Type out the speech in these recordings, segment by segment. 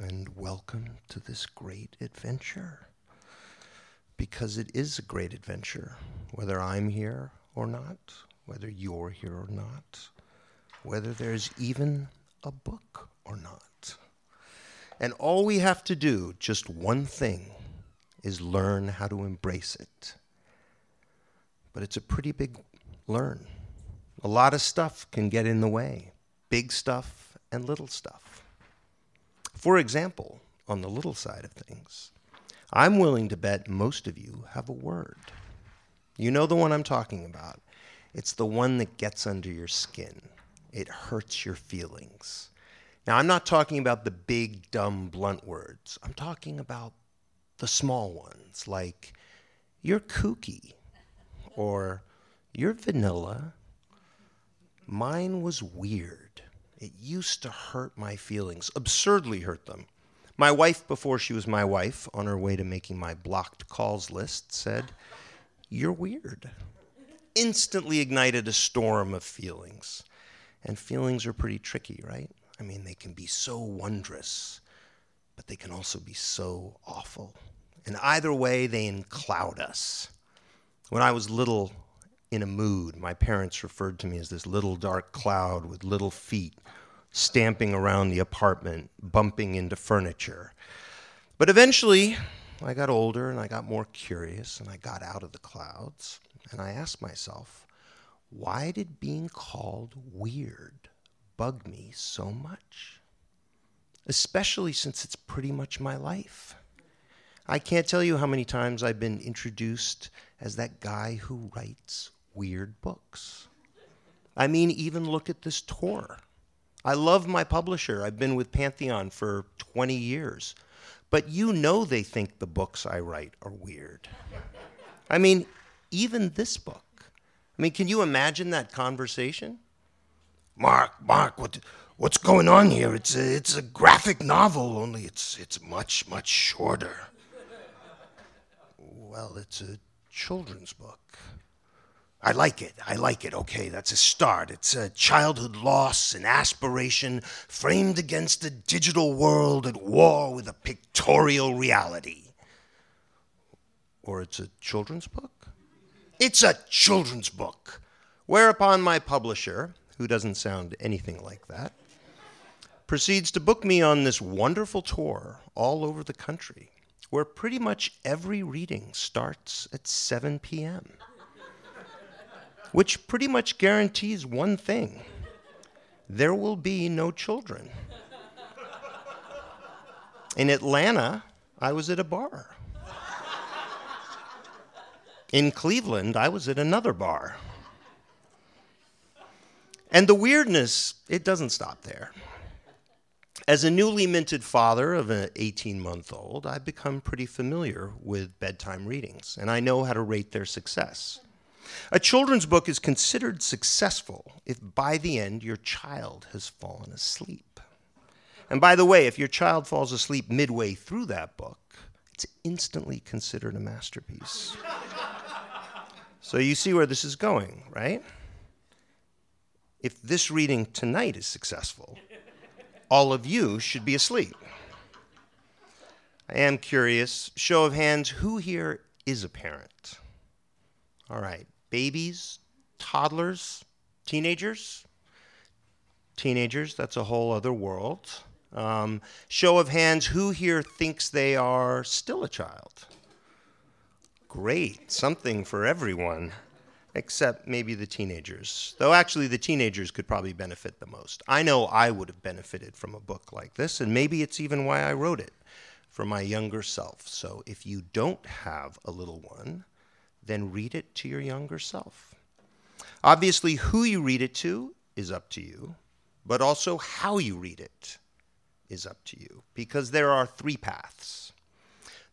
and welcome to this great adventure. Because it is a great adventure, whether I'm here or not, whether you're here or not, whether there's even a book or not. And all we have to do, just one thing, is learn how to embrace it. But it's a pretty big learn. A lot of stuff can get in the way big stuff and little stuff. For example, on the little side of things, I'm willing to bet most of you have a word. You know the one I'm talking about. It's the one that gets under your skin. It hurts your feelings. Now, I'm not talking about the big, dumb, blunt words. I'm talking about the small ones, like, you're kooky, or you're vanilla. Mine was weird. It used to hurt my feelings, absurdly hurt them. My wife, before she was my wife, on her way to making my blocked calls list, said, You're weird. Instantly ignited a storm of feelings. And feelings are pretty tricky, right? I mean, they can be so wondrous, but they can also be so awful. And either way, they encloud us. When I was little, in a mood. My parents referred to me as this little dark cloud with little feet stamping around the apartment, bumping into furniture. But eventually, I got older and I got more curious and I got out of the clouds and I asked myself, why did being called weird bug me so much? Especially since it's pretty much my life. I can't tell you how many times I've been introduced as that guy who writes weird books. I mean, even look at this tour. I love my publisher. I've been with Pantheon for 20 years. But you know they think the books I write are weird. I mean, even this book. I mean, can you imagine that conversation? Mark, Mark, what, what's going on here? It's a, it's a graphic novel, only it's, it's much, much shorter. Well, it's a children's book. I like it. I like it. Okay, that's a start. It's a childhood loss and aspiration framed against a digital world at war with a pictorial reality. Or it's a children's book? It's a children's book. Whereupon my publisher, who doesn't sound anything like that, proceeds to book me on this wonderful tour all over the country, where pretty much every reading starts at 7 p.m which pretty much guarantees one thing there will be no children. In Atlanta, I was at a bar. In Cleveland, I was at another bar. And the weirdness, it doesn't stop there. As a newly minted father of an 18 month old, I've become pretty familiar with bedtime readings, and I know how to rate their success. A children's book is considered successful if by the end your child has fallen asleep. And by the way, if your child falls asleep midway through that book, it's instantly considered a masterpiece. so you see where this is going, right? If this reading tonight is successful, all of you should be asleep. I am curious, show of hands, who here is a parent? All right, babies, toddlers, teenagers. Teenagers, that's a whole other world. Um, show of hands, who here thinks they are still a child? Great, something for everyone, except maybe the teenagers. Though actually, the teenagers could probably benefit the most. I know I would have benefited from a book like this, and maybe it's even why I wrote it for my younger self. So if you don't have a little one, then read it to your younger self. Obviously, who you read it to is up to you, but also how you read it is up to you because there are three paths.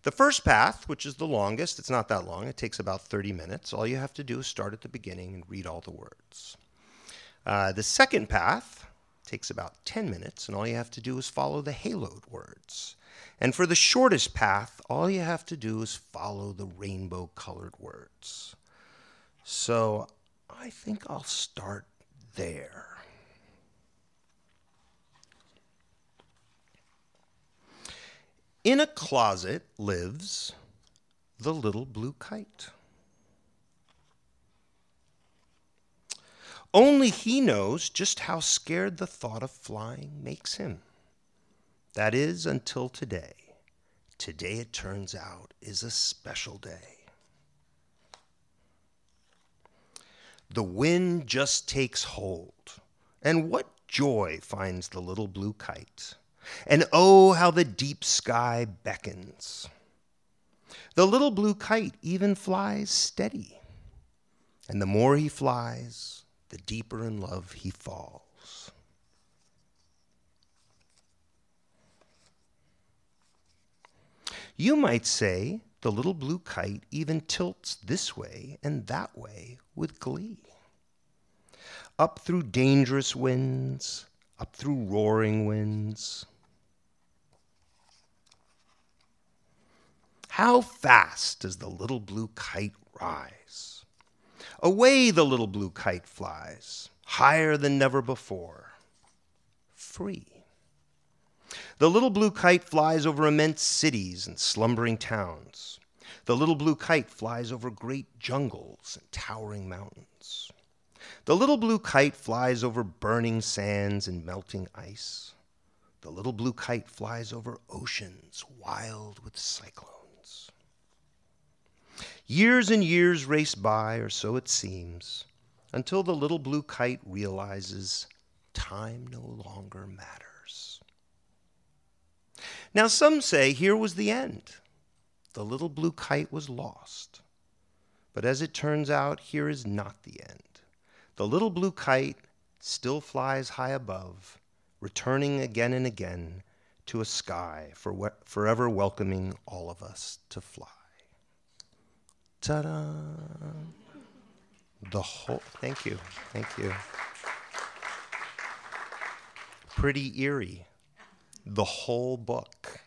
The first path, which is the longest, it's not that long, it takes about 30 minutes. All you have to do is start at the beginning and read all the words. Uh, the second path takes about 10 minutes, and all you have to do is follow the haloed words. And for the shortest path, all you have to do is follow the rainbow colored words. So I think I'll start there. In a closet lives the little blue kite. Only he knows just how scared the thought of flying makes him. That is until today. Today, it turns out, is a special day. The wind just takes hold, and what joy finds the little blue kite. And oh, how the deep sky beckons. The little blue kite even flies steady. And the more he flies, the deeper in love he falls. You might say the little blue kite even tilts this way and that way with glee. Up through dangerous winds, up through roaring winds, How fast does the little blue kite rise? Away the little blue kite flies, higher than never before, free. The little blue kite flies over immense cities and slumbering towns. The little blue kite flies over great jungles and towering mountains. The little blue kite flies over burning sands and melting ice. The little blue kite flies over oceans wild with cyclones. Years and years race by, or so it seems, until the little blue kite realizes time no longer matters. Now, some say here was the end. The little blue kite was lost. But as it turns out, here is not the end. The little blue kite still flies high above, returning again and again to a sky for forever welcoming all of us to fly. Ta da! The whole, thank you, thank you. Pretty eerie. The whole book.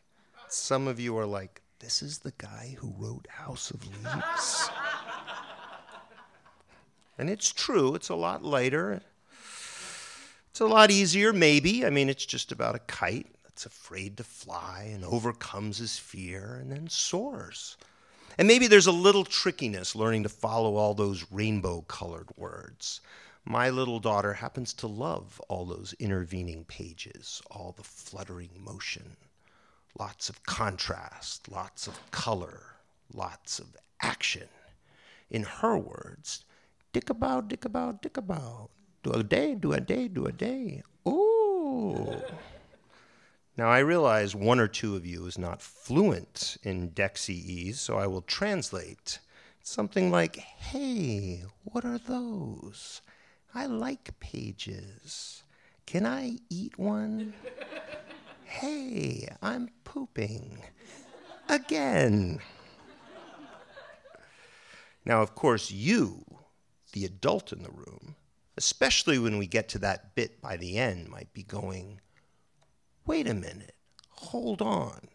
Some of you are like, this is the guy who wrote House of Leaves. and it's true, it's a lot lighter. It's a lot easier, maybe. I mean, it's just about a kite that's afraid to fly and overcomes his fear and then soars. And maybe there's a little trickiness learning to follow all those rainbow colored words. My little daughter happens to love all those intervening pages, all the fluttering motion, lots of contrast, lots of color, lots of action. In her words, dick about, dick about, dick about. Do a day, do a day, do a day. Ooh. Now, I realize one or two of you is not fluent in DECCE, so I will translate. Something like, hey, what are those? I like pages. Can I eat one? hey, I'm pooping. Again. Now, of course, you, the adult in the room, especially when we get to that bit by the end, might be going, wait a minute, hold on.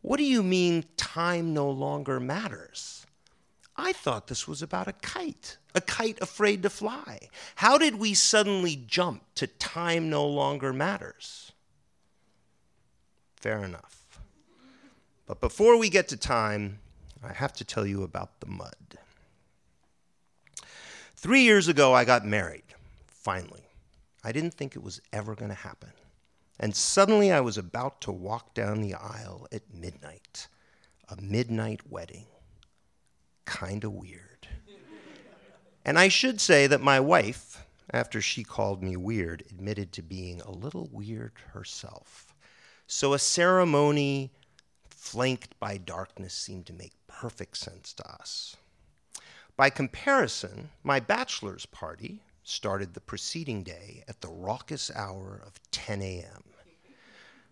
What do you mean time no longer matters? I thought this was about a kite, a kite afraid to fly. How did we suddenly jump to time no longer matters? Fair enough. But before we get to time, I have to tell you about the mud. Three years ago, I got married, finally. I didn't think it was ever going to happen and suddenly I was about to walk down the aisle at midnight. A midnight wedding. Kind of weird. and I should say that my wife, after she called me weird, admitted to being a little weird herself. So a ceremony flanked by darkness seemed to make perfect sense to us. By comparison, my bachelor's party, started the preceding day at the raucous hour of 10 a.m.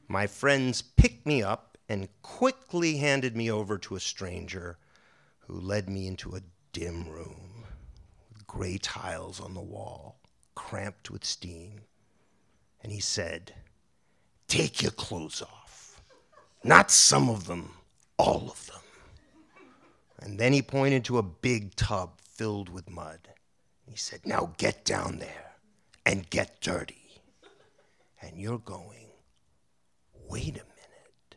My friends picked me up and quickly handed me over to a stranger who led me into a dim room with gray tiles on the wall, cramped with steam. And he said, Take your clothes off. Not some of them, all of them. And then he pointed to a big tub filled with mud. He said, Now get down there and get dirty. And you're going, Wait a minute.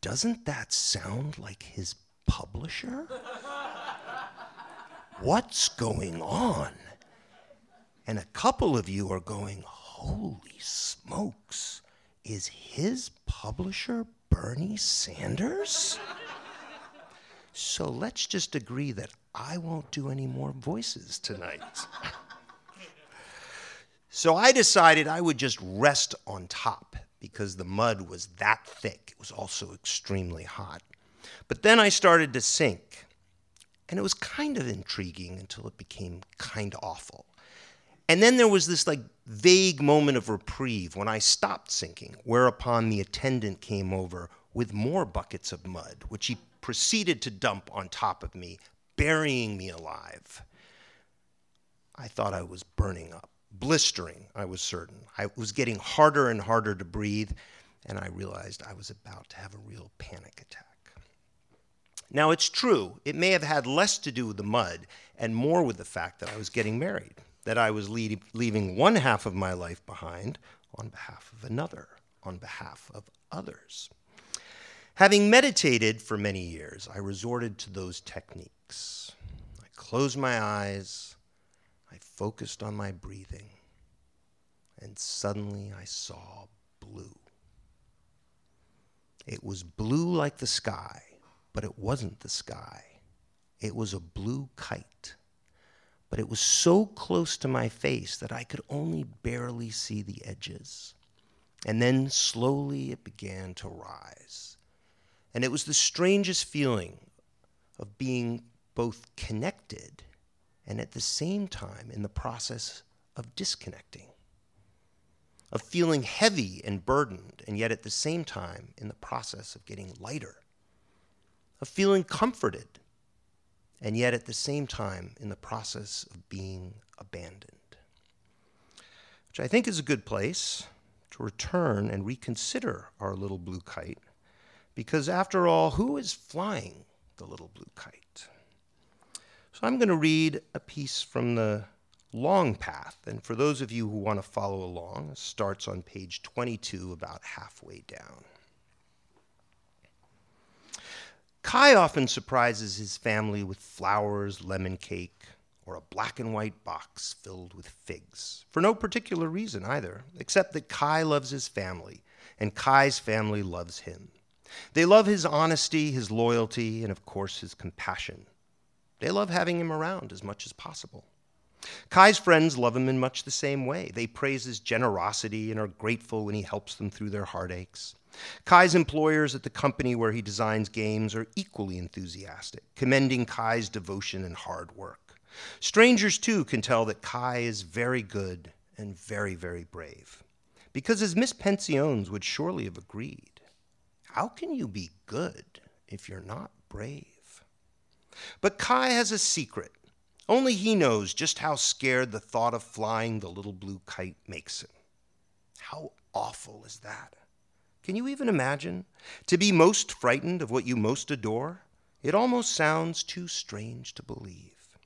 Doesn't that sound like his publisher? What's going on? And a couple of you are going, Holy smokes, is his publisher Bernie Sanders? So let's just agree that I won't do any more voices tonight. so I decided I would just rest on top because the mud was that thick. It was also extremely hot. But then I started to sink, and it was kind of intriguing until it became kind of awful. And then there was this like vague moment of reprieve when I stopped sinking, whereupon the attendant came over with more buckets of mud, which he proceeded to dump on top of me, burying me alive. I thought I was burning up, blistering, I was certain. I was getting harder and harder to breathe, and I realized I was about to have a real panic attack. Now, it's true, it may have had less to do with the mud and more with the fact that I was getting married, that I was leaving one half of my life behind on behalf of another, on behalf of others. Having meditated for many years, I resorted to those techniques. I closed my eyes, I focused on my breathing, and suddenly I saw blue. It was blue like the sky, but it wasn't the sky. It was a blue kite. But it was so close to my face that I could only barely see the edges. And then slowly it began to rise and it was the strangest feeling of being both connected and at the same time in the process of disconnecting, of feeling heavy and burdened, and yet at the same time in the process of getting lighter, of feeling comforted, and yet at the same time in the process of being abandoned. Which I think is a good place to return and reconsider our little blue kite because, after all, who is flying the little blue kite? So, I'm going to read a piece from the Long Path. And for those of you who want to follow along, it starts on page 22, about halfway down. Kai often surprises his family with flowers, lemon cake, or a black and white box filled with figs, for no particular reason either, except that Kai loves his family, and Kai's family loves him. They love his honesty, his loyalty, and of course his compassion. They love having him around as much as possible. Kai's friends love him in much the same way. They praise his generosity and are grateful when he helps them through their heartaches. Kai's employers at the company where he designs games are equally enthusiastic, commending Kai's devotion and hard work. Strangers, too, can tell that Kai is very good and very, very brave. Because as Miss Pensiones would surely have agreed, how can you be good if you're not brave? But Kai has a secret. Only he knows just how scared the thought of flying the little blue kite makes him. How awful is that? Can you even imagine? To be most frightened of what you most adore? It almost sounds too strange to believe.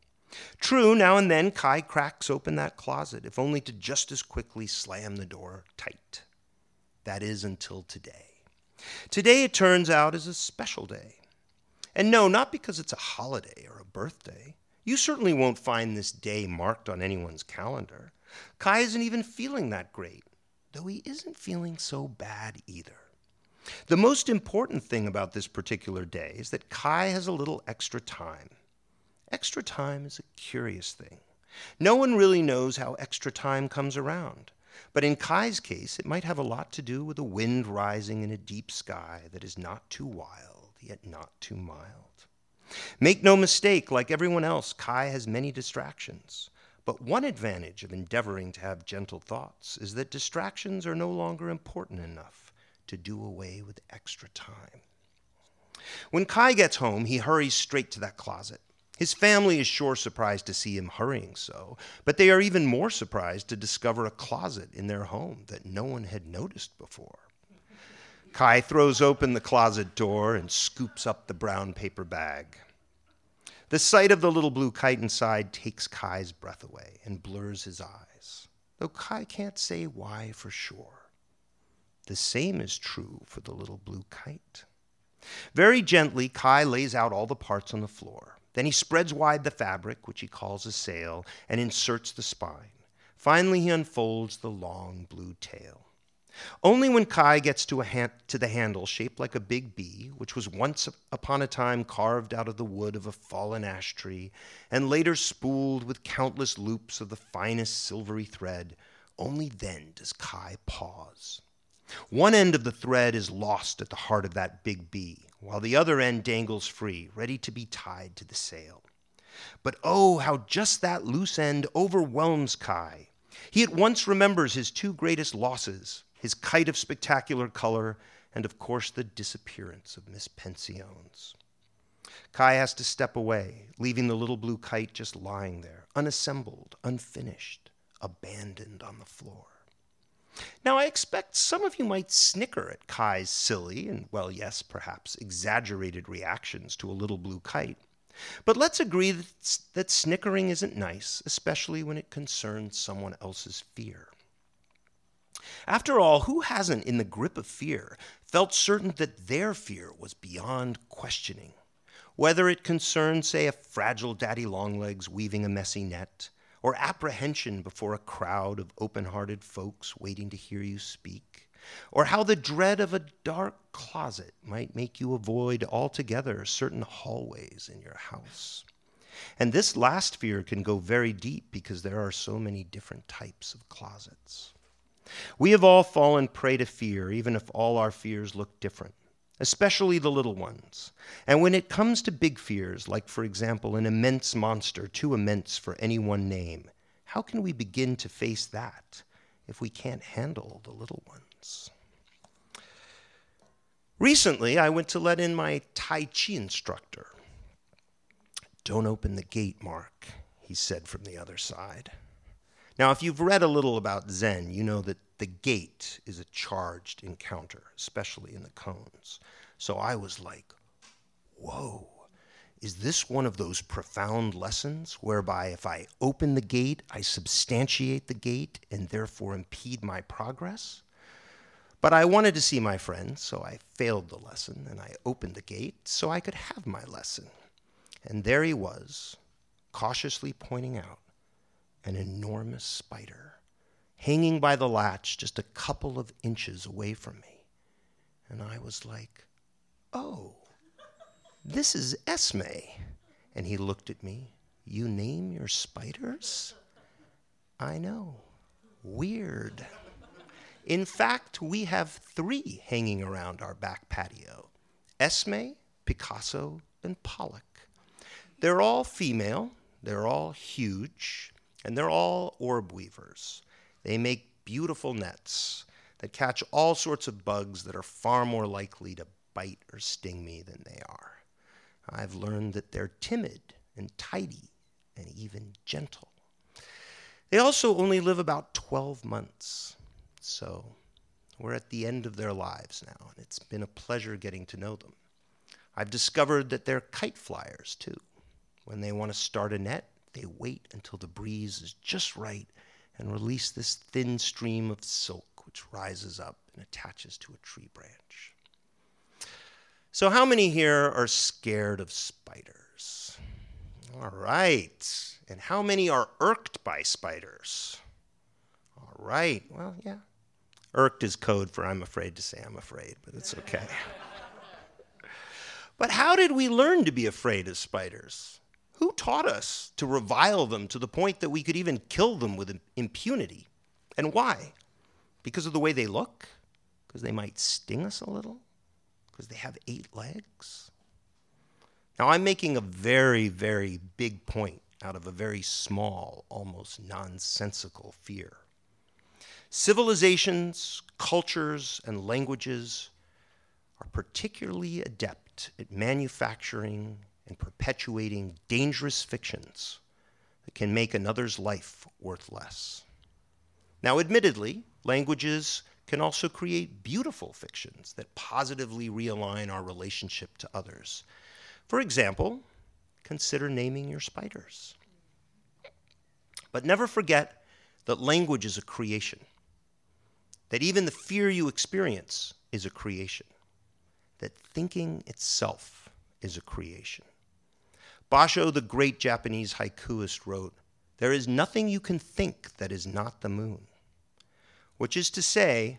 True, now and then Kai cracks open that closet, if only to just as quickly slam the door tight. That is until today. Today, it turns out, is a special day. And no, not because it's a holiday or a birthday. You certainly won't find this day marked on anyone's calendar. Kai isn't even feeling that great, though he isn't feeling so bad either. The most important thing about this particular day is that Kai has a little extra time. Extra time is a curious thing. No one really knows how extra time comes around. But in Kai's case, it might have a lot to do with a wind rising in a deep sky that is not too wild, yet not too mild. Make no mistake, like everyone else, Kai has many distractions. But one advantage of endeavoring to have gentle thoughts is that distractions are no longer important enough to do away with extra time. When Kai gets home, he hurries straight to that closet. His family is sure surprised to see him hurrying so, but they are even more surprised to discover a closet in their home that no one had noticed before. Kai throws open the closet door and scoops up the brown paper bag. The sight of the little blue kite inside takes Kai's breath away and blurs his eyes, though Kai can't say why for sure. The same is true for the little blue kite. Very gently, Kai lays out all the parts on the floor. Then he spreads wide the fabric, which he calls a sail, and inserts the spine. Finally, he unfolds the long blue tail. Only when Kai gets to, hand, to, the handle shaped like a big bee, which was once upon a time carved out of the wood of a fallen ash tree, and later spooled with countless loops of the finest silvery thread, only then does Kai pause. One end of the thread is lost at the heart of that big bee, while the other end dangles free, ready to be tied to the sail. But oh, how just that loose end overwhelms Kai. He at once remembers his two greatest losses his kite of spectacular color, and of course the disappearance of Miss Pensiones. Kai has to step away, leaving the little blue kite just lying there, unassembled, unfinished, abandoned on the floor. Now, I expect some of you might snicker at Kai's silly and, well, yes, perhaps exaggerated reactions to a little blue kite. But let's agree that, that snickering isn't nice, especially when it concerns someone else's fear. After all, who hasn't, in the grip of fear, felt certain that their fear was beyond questioning? Whether it concerned, say, a fragile daddy longlegs weaving a messy net, or apprehension before a crowd of open hearted folks waiting to hear you speak, or how the dread of a dark closet might make you avoid altogether certain hallways in your house. And this last fear can go very deep because there are so many different types of closets. We have all fallen prey to fear, even if all our fears look different especially the little ones. And when it comes to big fears, like, for example, an immense monster too immense for any one name, how can we begin to face that if we can't handle the little ones? Recently, I went to let in my Tai Chi instructor. Don't open the gate, Mark, he said from the other side. Now, if you've read a little about Zen, you know that the gate is a charged encounter, especially in the koans. So I was like, whoa, is this one of those profound lessons whereby if I open the gate, I substantiate the gate and therefore impede my progress? But I wanted to see my friend, so I failed the lesson and I opened the gate so I could have my lesson. And there he was, cautiously pointing out an enormous spider hanging by the latch just a couple of inches away from me. And I was like, oh, this is Esme. And he looked at me. You name your spiders? I know. Weird. In fact, we have three hanging around our back patio Esme, Picasso, and Pollock. They're all female, they're all huge, and they're all orb weavers. They make beautiful nets that catch all sorts of bugs that are far more likely to bite or sting me than they are. I've learned that they're timid and tidy and even gentle. They also only live about 12 months. So we're at the end of their lives now, and it's been a pleasure getting to know them. I've discovered that they're kite flyers too. When they want to start a net, they wait until the breeze is just right and release this thin stream of silk which rises up and attaches to a tree branch. So, how many here are scared of spiders? All right. And how many are irked by spiders? All right. Well, yeah. Irked is code for I'm afraid to say I'm afraid, but it's okay. but how did we learn to be afraid of spiders? Who taught us to revile them to the point that we could even kill them with impunity? And why? Because of the way they look? Because they might sting us a little? Because they have eight legs? Now, I'm making a very, very big point out of a very small, almost nonsensical fear. Civilizations, cultures, and languages are particularly adept at manufacturing and perpetuating dangerous fictions that can make another's life worth less. Now, admittedly, languages can also create beautiful fictions that positively realign our relationship to others. For example, consider naming your spiders. But never forget that language is a creation, that even the fear you experience is a creation, that thinking itself is a creation. Basho, the great Japanese haikuist, wrote, There is nothing you can think that is not the moon. Which is to say,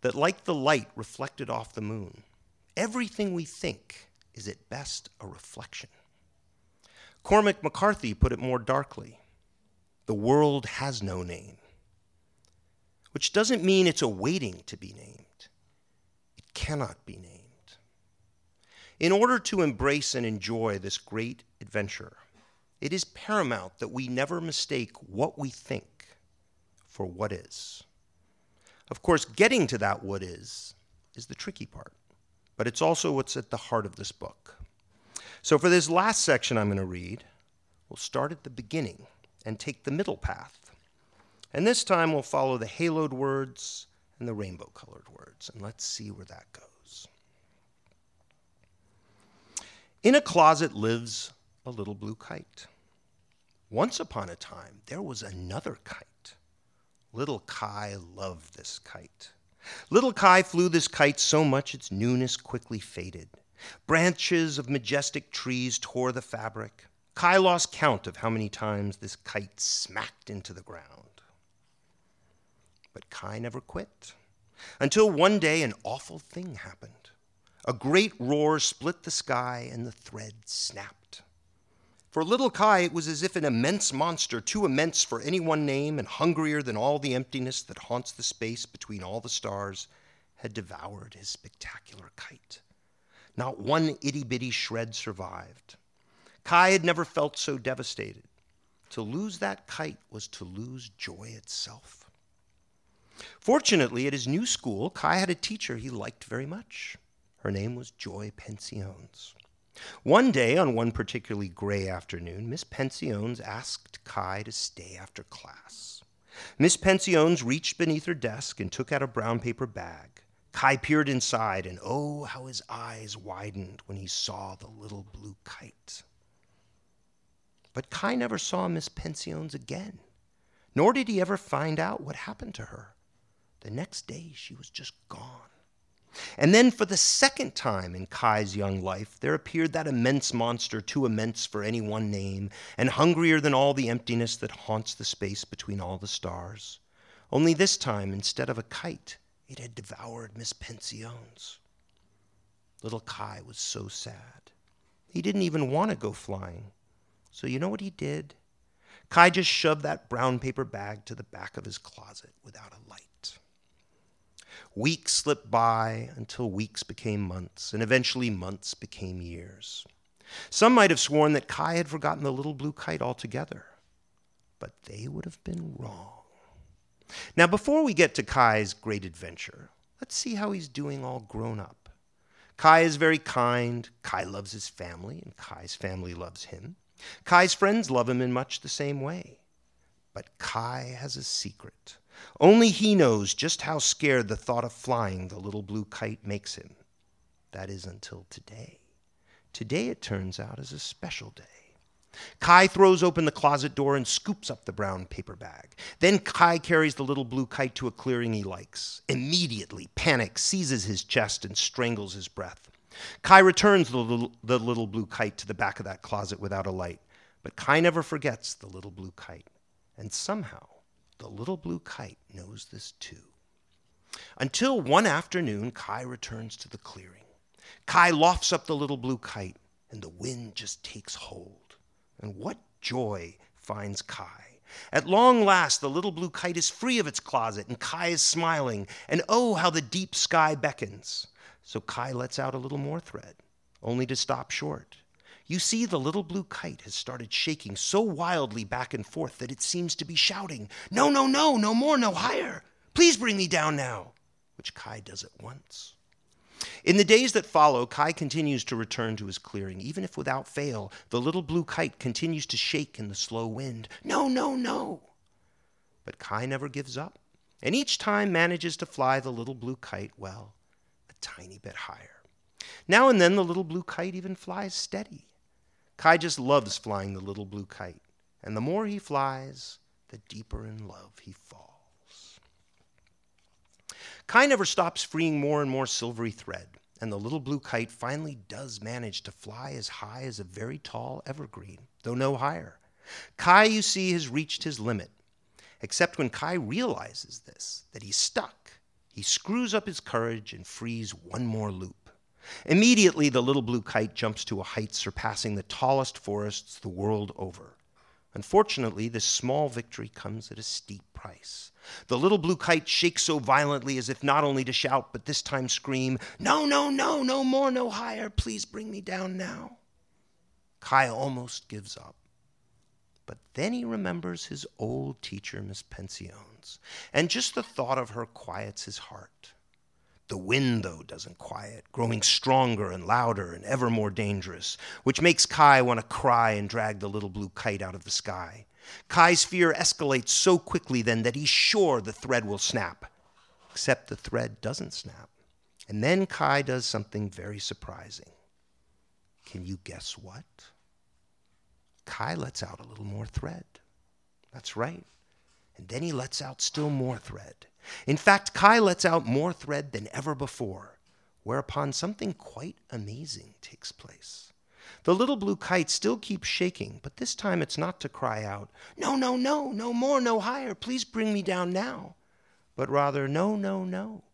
that like the light reflected off the moon, everything we think is at best a reflection. Cormac McCarthy put it more darkly the world has no name, which doesn't mean it's awaiting to be named. It cannot be named. In order to embrace and enjoy this great adventure, it is paramount that we never mistake what we think for what is. Of course, getting to that what is is the tricky part, but it's also what's at the heart of this book. So, for this last section I'm going to read, we'll start at the beginning and take the middle path. And this time we'll follow the haloed words and the rainbow colored words, and let's see where that goes. In a closet lives a little blue kite. Once upon a time, there was another kite. Little Kai loved this kite. Little Kai flew this kite so much its newness quickly faded. Branches of majestic trees tore the fabric. Kai lost count of how many times this kite smacked into the ground. But Kai never quit until one day an awful thing happened. A great roar split the sky, and the thread snapped. For little Kai, it was as if an immense monster, too immense for any one name and hungrier than all the emptiness that haunts the space between all the stars, had devoured his spectacular kite. Not one itty bitty shred survived. Kai had never felt so devastated. To lose that kite was to lose joy itself. Fortunately, at his new school, Kai had a teacher he liked very much. Her name was Joy Pensiones. One day, on one particularly gray afternoon, Miss Pensiones asked Kai to stay after class. Miss Pensiones reached beneath her desk and took out a brown paper bag. Kai peered inside, and oh, how his eyes widened when he saw the little blue kite. But Kai never saw Miss Pensiones again, nor did he ever find out what happened to her. The next day, she was just gone. And then, for the second time in Kai's young life, there appeared that immense monster, too immense for any one name, and hungrier than all the emptiness that haunts the space between all the stars. Only this time, instead of a kite, it had devoured Miss Pensiones. Little Kai was so sad. He didn't even want to go flying. So, you know what he did? Kai just shoved that brown paper bag to the back of his closet without a light. Weeks slipped by until weeks became months, and eventually months became years. Some might have sworn that Kai had forgotten the little blue kite altogether, but they would have been wrong. Now, before we get to Kai's great adventure, let's see how he's doing all grown up. Kai is very kind. Kai loves his family, and Kai's family loves him. Kai's friends love him in much the same way. But Kai has a secret only he knows just how scared the thought of flying the little blue kite makes him. That is until today. Today, it turns out, is a special day. Kai throws open the closet door and scoops up the brown paper bag. Then Kai carries the little blue kite to a clearing he likes. Immediately, panic seizes his chest and strangles his breath. Kai returns the little, the little blue kite to the back of that closet without a light. But Kai never forgets the little blue kite. And somehow, the little blue kite knows this too. Until one afternoon, Kai returns to the clearing. Kai lofts up the little blue kite, and the wind just takes hold. And what joy finds Kai! At long last, the little blue kite is free of its closet, and Kai is smiling, and oh, how the deep sky beckons. So Kai lets out a little more thread, only to stop short. You see the little blue kite has started shaking so wildly back and forth that it seems to be shouting, No, no, no, no more, no higher. Please bring me down now, which Kai does at once. In the days that follow, Kai continues to return to his clearing. Even if without fail, the little blue kite continues to shake in the slow wind. No, no, no. But Kai never gives up, and each time manages to fly the little blue kite, well, a tiny bit higher. Now and then, the little blue kite even flies steady. Kai just loves flying the little blue kite, and the more he flies, the deeper in love he falls. Kai never stops freeing more and more silvery thread, and the little blue kite finally does manage to fly as high as a very tall evergreen, though no higher. Kai, you see, has reached his limit. Except when Kai realizes this, that he's stuck, he screws up his courage and frees one more loop. Immediately, the little blue kite jumps to a height surpassing the tallest forests the world over. Unfortunately, this small victory comes at a steep price. The little blue kite shakes so violently as if not only to shout, but this time scream, No, no, no, no more, no higher, please bring me down now. Kai almost gives up. But then he remembers his old teacher, Miss Pensiones, and just the thought of her quiets his heart. The wind, though, doesn't quiet, growing stronger and louder and ever more dangerous, which makes Kai want to cry and drag the little blue kite out of the sky. Kai's fear escalates so quickly then that he's sure the thread will snap. Except the thread doesn't snap. And then Kai does something very surprising. Can you guess what? Kai lets out a little more thread. That's right. And then he lets out still more thread. In fact, Kai lets out more thread than ever before, whereupon something quite amazing takes place. The little blue kite still keeps shaking, but this time it's not to cry out, No, no, no, no more, no higher, please bring me down now, but rather, No, no, no,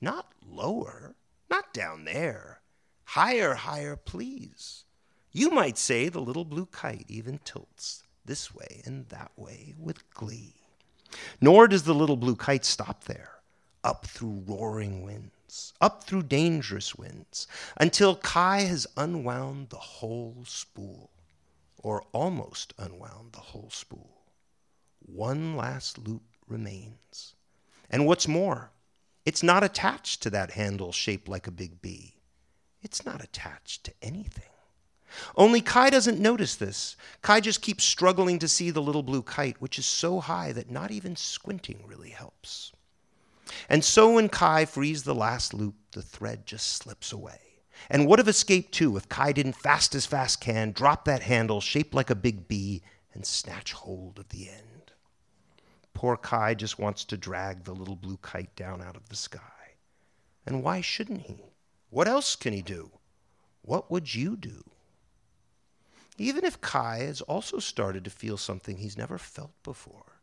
not lower, not down there, higher, higher, please. You might say the little blue kite even tilts this way and that way with glee. Nor does the little blue kite stop there. Up through roaring winds, up through dangerous winds, until Kai has unwound the whole spool, or almost unwound the whole spool. One last loop remains. And what's more, it's not attached to that handle shaped like a big B. It's not attached to anything. Only Kai doesn't notice this. Kai just keeps struggling to see the little blue kite, which is so high that not even squinting really helps. And so when Kai frees the last loop, the thread just slips away. And would have escaped too if Kai didn't fast as fast can drop that handle shaped like a big B and snatch hold of the end. Poor Kai just wants to drag the little blue kite down out of the sky. And why shouldn't he? What else can he do? What would you do? Even if Kai has also started to feel something he's never felt before.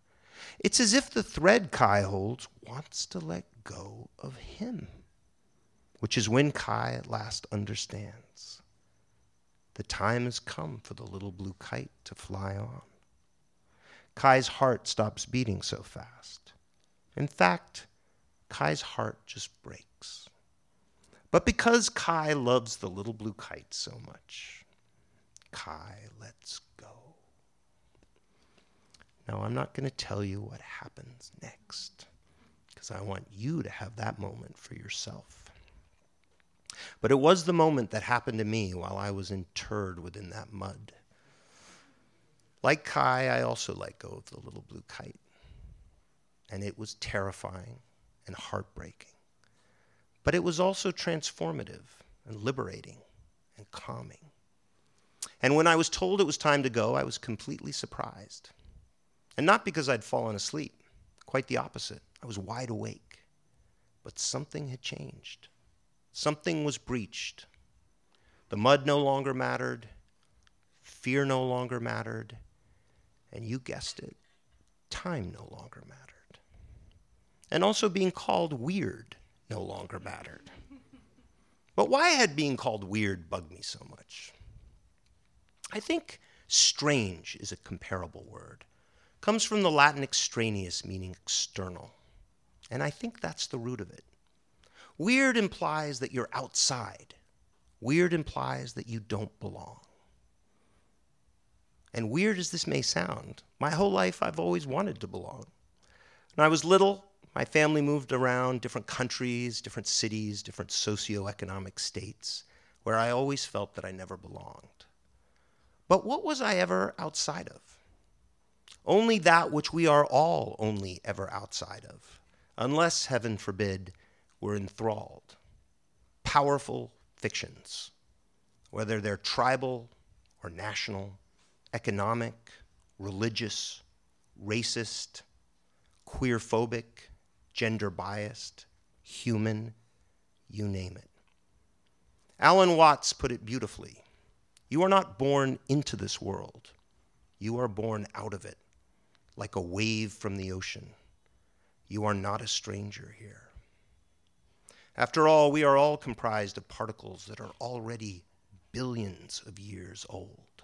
It's as if the thread Kai holds wants to let go of him, which is when Kai at last understands. The time has come for the little blue kite to fly on. Kai's heart stops beating so fast. In fact, Kai's heart just breaks. But because Kai loves the little blue kite so much, Kai lets go. Now, I'm not going to tell you what happens next because I want you to have that moment for yourself. But it was the moment that happened to me while I was interred within that mud. Like Kai, I also let go of the little blue kite. And it was terrifying and heartbreaking. But it was also transformative and liberating and calming. And when I was told it was time to go, I was completely surprised. And not because I'd fallen asleep, quite the opposite. I was wide awake. But something had changed. Something was breached. The mud no longer mattered, fear no longer mattered, and you guessed it, time no longer mattered. And also being called weird no longer mattered. But why had being called weird bugged me so much? I think strange is a comparable word. Comes from the Latin extraneous, meaning external. And I think that's the root of it. Weird implies that you're outside. Weird implies that you don't belong. And weird as this may sound, my whole life I've always wanted to belong. When I was little, my family moved around different countries, different cities, different socioeconomic states, where I always felt that I never belonged. But what was I ever outside of? Only that which we are all only ever outside of, unless, heaven forbid, we're enthralled. Powerful fictions, whether they're tribal or national, economic, religious, racist, queer phobic, gender biased, human, you name it. Alan Watts put it beautifully You are not born into this world, you are born out of it, like a wave from the ocean. You are not a stranger here. After all, we are all comprised of particles that are already billions of years old.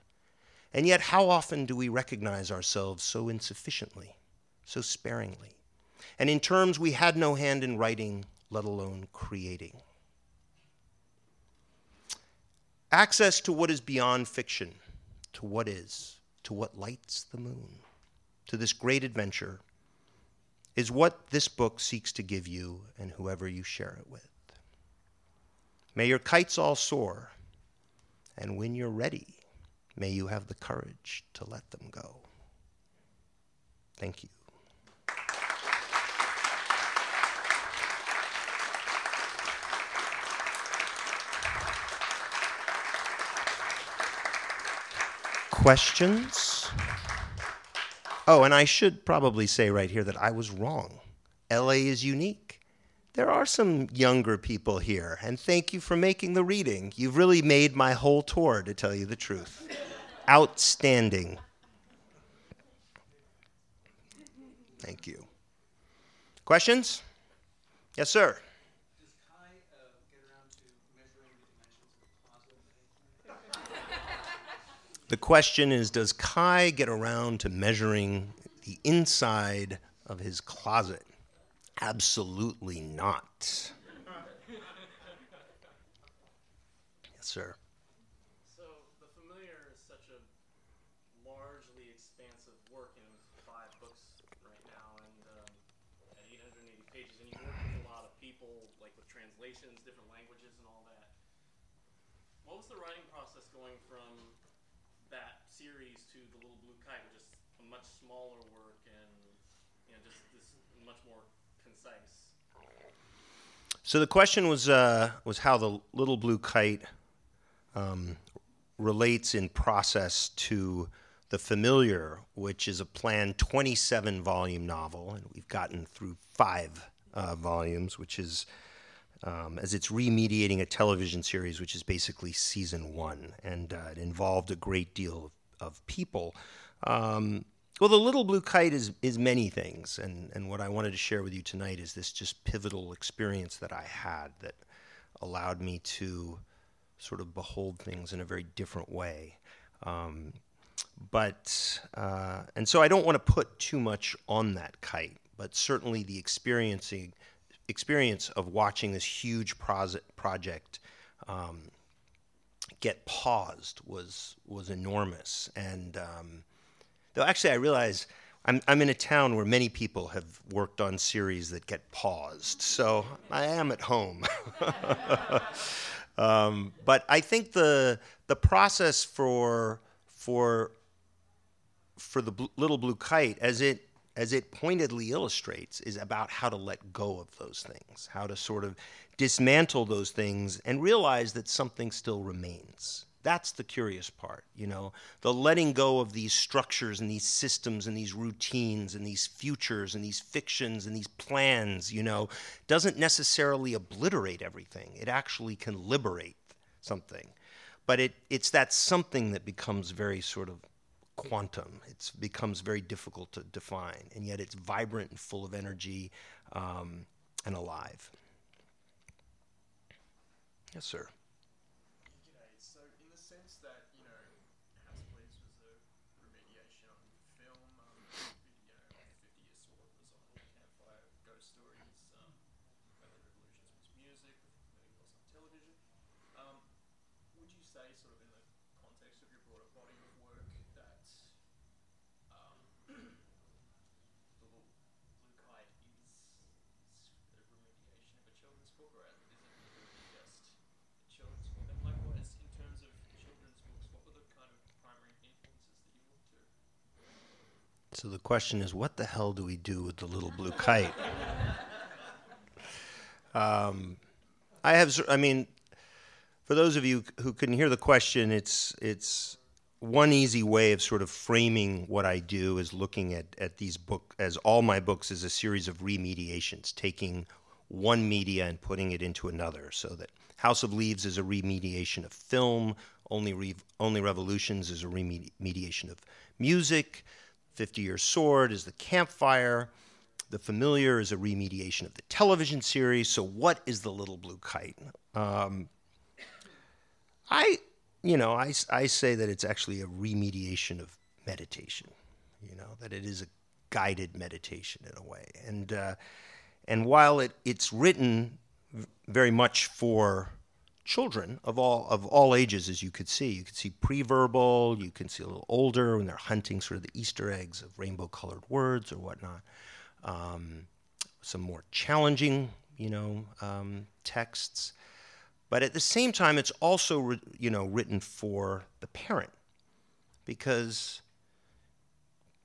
And yet, how often do we recognize ourselves so insufficiently, so sparingly? And in terms we had no hand in writing, let alone creating. Access to what is beyond fiction, to what is, to what lights the moon, to this great adventure, is what this book seeks to give you and whoever you share it with. May your kites all soar, and when you're ready, may you have the courage to let them go. Thank you. Questions? Oh, and I should probably say right here that I was wrong. LA is unique. There are some younger people here, and thank you for making the reading. You've really made my whole tour, to tell you the truth. Outstanding. Thank you. Questions? Yes, sir. The question is Does Kai get around to measuring the inside of his closet? Absolutely not. yes, sir. So, The Familiar is such a largely expansive work, and five books right now, and um, at 880 pages, and you work with a lot of people, like with translations, different languages, and all that. What was the writing process going from that series to the Little Blue Kite, which is a much smaller work and you know just this much more concise. So the question was uh, was how the Little Blue Kite um, relates in process to the Familiar, which is a planned 27 volume novel, and we've gotten through five uh, volumes, which is um, as it's remediating a television series, which is basically season one, and uh, it involved a great deal of, of people. Um, well, the Little Blue Kite is is many things, and and what I wanted to share with you tonight is this just pivotal experience that I had that allowed me to sort of behold things in a very different way. Um, but uh, and so I don't want to put too much on that kite, but certainly the experiencing experience of watching this huge project um, get paused was was enormous. And um, though actually, I realize I'm I'm in a town where many people have worked on series that get paused, so I am at home. um, but I think the the process for for for the little blue kite as it as it pointedly illustrates, is about how to let go of those things, how to sort of dismantle those things and realize that something still remains. That's the curious part, you know, the letting go of these structures and these systems and these routines and these futures and these fictions and these plans, you know, doesn't necessarily obliterate everything. It actually can liberate something. But it, it's that something that becomes very sort of quantum. It becomes very difficult to define, and yet it's vibrant and full of energy um, and alive. Yes, sir. would you say, sort of in the context of your broader body of work, that So the question is, what the hell do we do with the little blue kite? um, I have, I mean, for those of you who couldn't hear the question, it's it's one easy way of sort of framing what I do is looking at at these book as all my books is a series of remediations, taking one media and putting it into another, so that House of Leaves is a remediation of film, Only Re- Only Revolutions is a remediation of music, Fifty Year Sword is the campfire. The Familiar is a remediation of the television series. So, what is the Little Blue Kite? Um, I, you know, I, I say that it's actually a remediation of meditation. You know, that it is a guided meditation in a way. And uh, and while it it's written very much for children of all of all ages, as you could see. You could see pre-verbal. You can see a little older when they're hunting sort of the Easter eggs of rainbow-colored words or whatnot. Um, some more challenging, you know, um, texts. But at the same time, it's also you know written for the parent because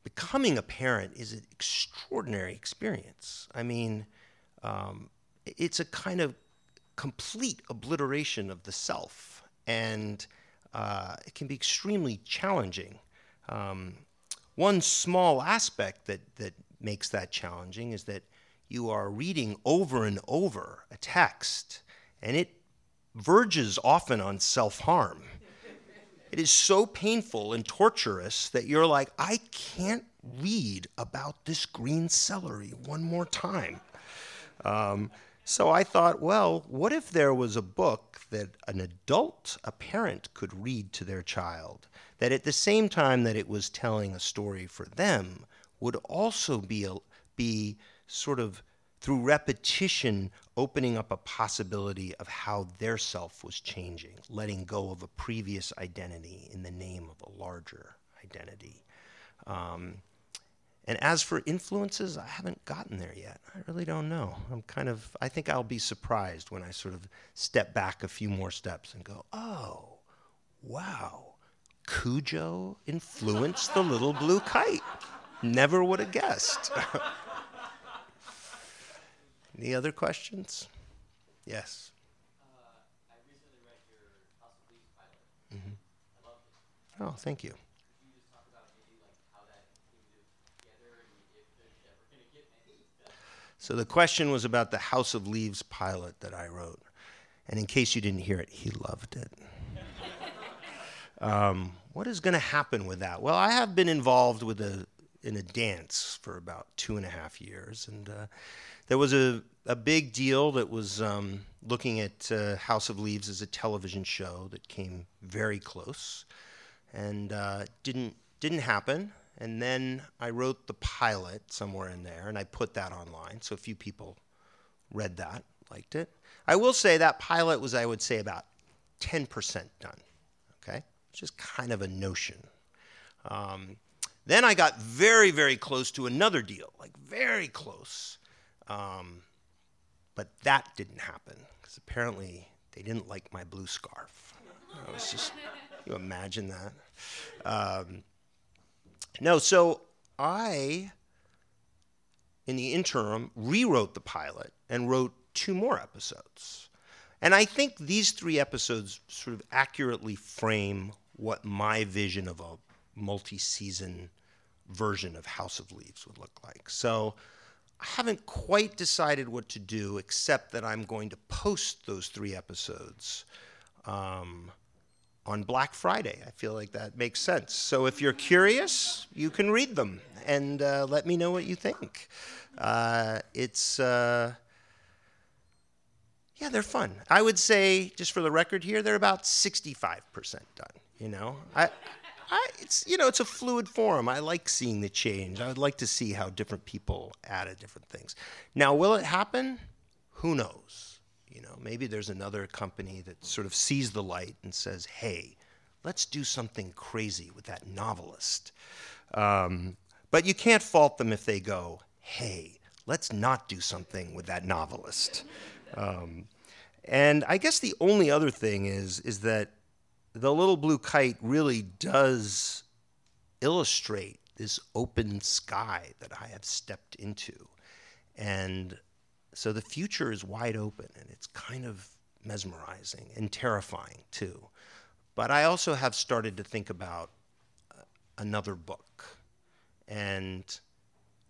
becoming a parent is an extraordinary experience. I mean, um, it's a kind of complete obliteration of the self, and uh, it can be extremely challenging. Um, one small aspect that, that makes that challenging is that you are reading over and over a text, and it verges often on self harm. It is so painful and torturous that you're like, I can't read about this green celery one more time. Um, so I thought, well, what if there was a book that an adult, a parent, could read to their child, that at the same time that it was telling a story for them, would also be, a, be sort of through repetition opening up a possibility of how their self was changing, letting go of a previous identity in the name of a larger identity. Um, and as for influences, I haven't gotten there yet. I really don't know. I'm kind of, I think I'll be surprised when I sort of step back a few more steps and go, oh, wow, Cujo influenced the little blue kite. Never would have guessed. Any other questions? Yes. Uh, I recently read your House of Leaves pilot. Mhm. I loved it. Oh, thank you. Could you just talk about maybe like how that came together and if there's ever going to get any? So the question was about the House of Leaves pilot that I wrote. And in case you didn't hear it, he loved it. um, what is going to happen with that? Well, I have been involved with a in a dance for about two and a half years, and uh, there was a, a big deal that was um, looking at uh, House of Leaves as a television show that came very close, and uh, didn't didn't happen. And then I wrote the pilot somewhere in there, and I put that online. So a few people read that, liked it. I will say that pilot was, I would say, about 10% done. Okay? Just kind of a notion. Um, then I got very, very close to another deal, like very close. Um, but that didn't happen because apparently they didn't like my blue scarf. I was just, you imagine that? Um, no, so I, in the interim, rewrote the pilot and wrote two more episodes. And I think these three episodes sort of accurately frame what my vision of a multi season version of House of Leaves would look like. So I haven't quite decided what to do, except that I'm going to post those three episodes. Um, on Black Friday. I feel like that makes sense. So if you're curious, you can read them and uh, let me know what you think. Uh, it's, uh, yeah, they're fun. I would say, just for the record here, they're about 65% done. You know, I, I, it's you know, it's a fluid form. I like seeing the change. I would like to see how different people added different things. Now, will it happen? Who knows? You know, maybe there's another company that sort of sees the light and says, "Hey, let's do something crazy with that novelist." Um, but you can't fault them if they go, "Hey, let's not do something with that novelist." Um, and I guess the only other thing is is that the little blue kite really does illustrate this open sky that I have stepped into. And so the future is wide open and it's kind of mesmerizing and terrifying too. But I also have started to think about uh, another book. And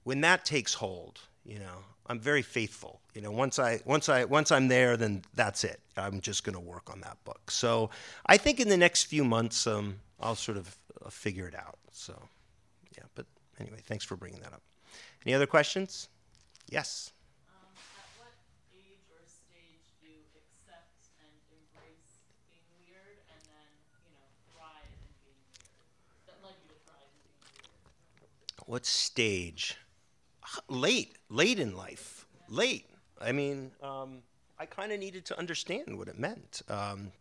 when that takes hold, you know, I'm very faithful. You know, once I once I once I'm there, then that's it. I'm just going to work on that book. So I think in the next few months, um, I'll sort of uh, figure it out. So yeah, but anyway, thanks for bringing that up. Any other questions? Yes. Um, at what age or stage do you accept and embrace being weird and then, you know, thrive in being weird? That led you to thrive in being weird? What stage? Late, late in life. Late. I mean, um, I kind of needed to understand what it meant. Um,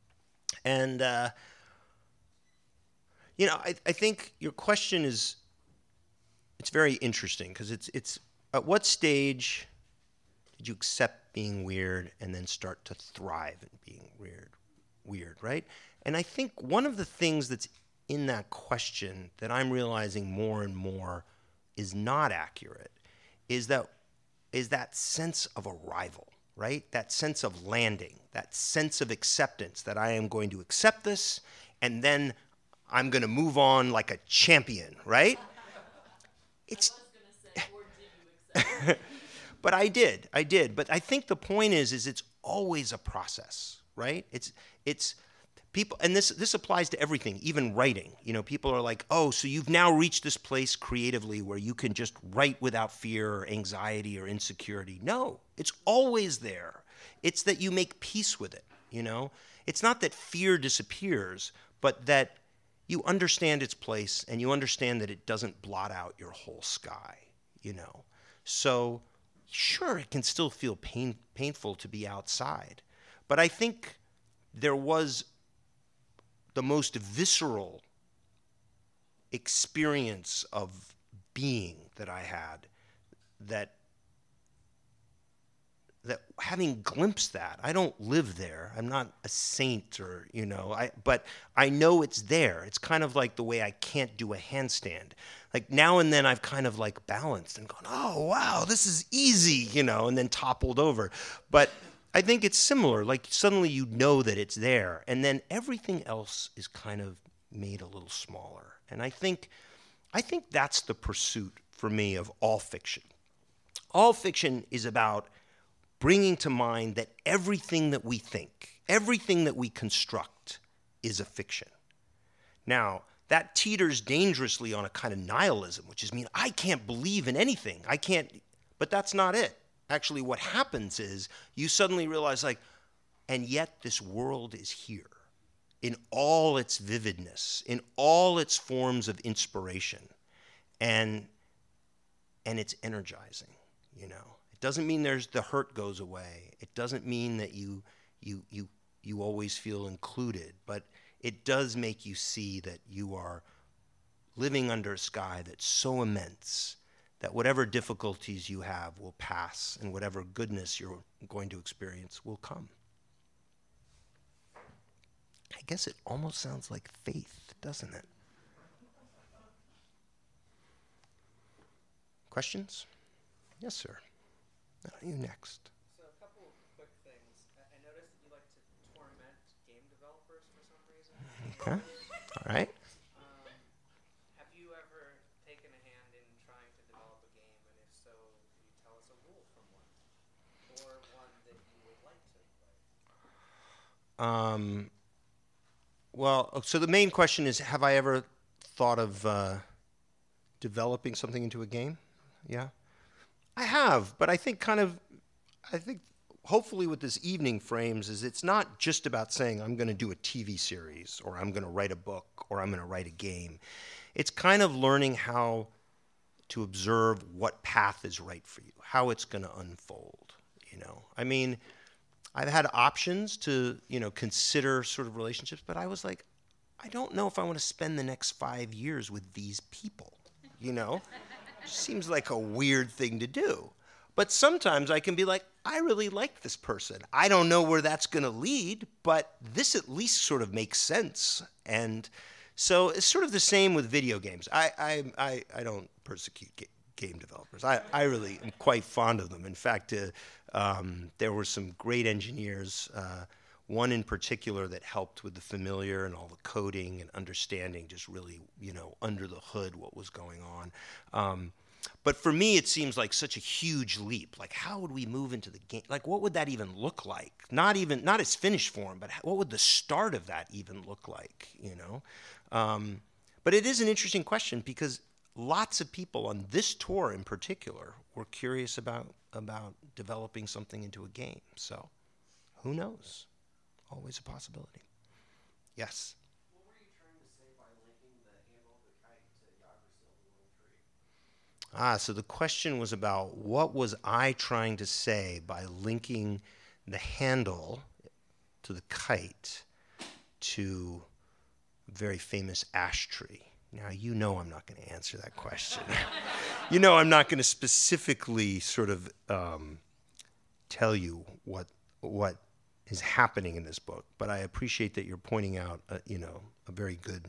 and, uh, you know, I, I think your question is, it's very interesting because it's, it's, at what stage did you accept being weird and then start to thrive in being weird? Weird, right? And I think one of the things that's in that question that I'm realizing more and more is not accurate is that is that sense of arrival, right? That sense of landing, that sense of acceptance that I am going to accept this and then I'm going to move on like a champion, right? It's I was going to say, or did you but I did. I did. But I think the point is is it's always a process, right? It's it's people and this this applies to everything, even writing. You know, people are like, "Oh, so you've now reached this place creatively where you can just write without fear or anxiety or insecurity." No, it's always there. It's that you make peace with it, you know? It's not that fear disappears, but that you understand its place and you understand that it doesn't blot out your whole sky, you know? So, sure, it can still feel pain, painful to be outside. But I think there was the most visceral experience of being that I had that that having glimpsed that i don't live there. I'm not a saint or you know i but i know it's there. It's kind of like the way i can't do a handstand. Like now and then i've kind of like balanced and gone oh wow this is easy you know and then toppled over. But i think it's similar like suddenly you know that it's there and then everything else is kind of made a little smaller and i think i think that's the pursuit for me of all fiction all fiction is about bringing to mind that everything that we think, everything that we construct, is a fiction. Now, that teeters dangerously on a kind of nihilism, which is mean I can't believe in anything. I can't, but that's not it. Actually, what happens is you suddenly realize, like, and yet this world is here in all its vividness, in all its forms of inspiration, and and it's energizing, you know It doesn't mean there's the hurt goes away. It doesn't mean that you you you you always feel included, but it does make you see that you are living under a sky that's so immense that whatever difficulties you have will pass and whatever goodness you're going to experience will come. I guess it almost sounds like faith, doesn't it? Questions? Yes, sir. You next. So a couple of quick things. I noticed that you like to torment game developers for some reason. Okay. All right. Um, have you ever taken a hand in trying to develop a game, and if so, could you tell us a rule from one, or one that you would like to play? Um, well, so the main question is Have I ever thought of uh, developing something into a game? Yeah. I have, but I think kind of, I think hopefully what this evening frames is it's not just about saying I'm going to do a TV series or I'm going to write a book or I'm going to write a game. It's kind of learning how to observe what path is right for you, how it's going to unfold, you know. I mean, I've had options to, you know, consider sort of relationships, but I was like I don't know if I want to spend the next 5 years with these people, you know? Seems like a weird thing to do. But sometimes I can be like, I really like this person. I don't know where that's going to lead, but this at least sort of makes sense. And So it's sort of the same with video games. I, I, I, I don't persecute game developers. I, I really am quite fond of them. In fact, uh, um, there were some great engineers. Uh, one in particular that helped with the familiar and all the coding and understanding, just really, you know, under the hood what was going on. Um, but for me, it seems like such a huge leap. Like, how would we move into the game? Like, what would that even look like? Not even, not its finished form, but what would the start of that even look like? You know. Um, but it is an interesting question because lots of people on this tour in particular were curious about about developing something into a game. So, who knows? Always a possibility. Yes. What were you trying to say by linking the handle of the kite to Yggdrasil, the little tree? Ah, so the question was about what was I trying to say by linking the handle to the kite to a very famous ash tree. Now, you know I'm not going to answer that question. you know I'm not going to specifically sort of um, tell you what what is happening in this book, but I appreciate that you're pointing out, uh, you know, a very good.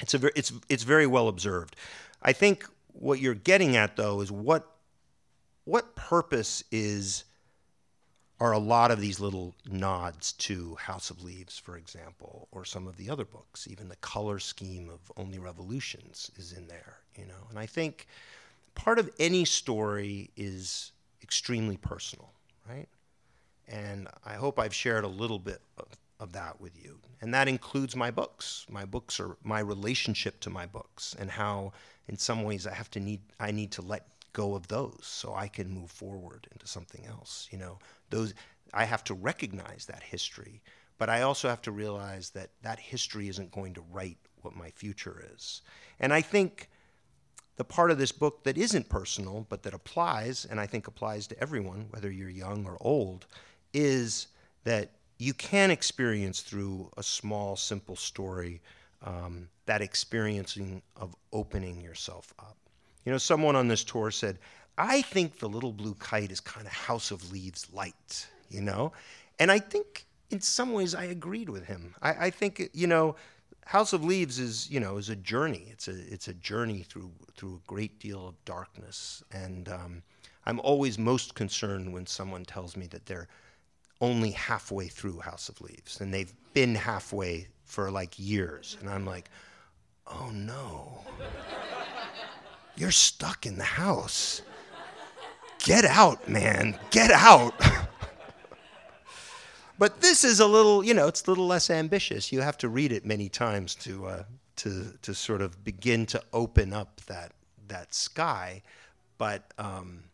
It's a very, it's it's very well observed. I think what you're getting at though is what what purpose is are a lot of these little nods to House of Leaves, for example, or some of the other books. Even the color scheme of Only Revolutions is in there, you know. And I think part of any story is extremely personal, right? And I hope I've shared a little bit of, of that with you. And that includes my books. My books are my relationship to my books and how in some ways I have to need I need to let go of those so I can move forward into something else. You know, those I have to recognize that history, but I also have to realize that that history isn't going to write what my future is. And I think the part of this book that isn't personal but that applies and I think applies to everyone whether you're young or old is that you can experience through a small simple story um, that experiencing of opening yourself up. You know, someone on this tour said, I think the little blue kite is kind of House of Leaves light, you know? And I think in some ways I agreed with him. I, I think, you know, House of Leaves is, you know, is a journey. It's a, it's a journey through, through a great deal of darkness. And um, I'm always most concerned when someone tells me that they're only halfway through House of Leaves and they've been halfway for like years. And I'm like, oh no. You're stuck in the house. Get out, man. Get out. but this is a little, you know, it's a little less ambitious. You have to read it many times to uh, to to sort of begin to open up that that sky. But um,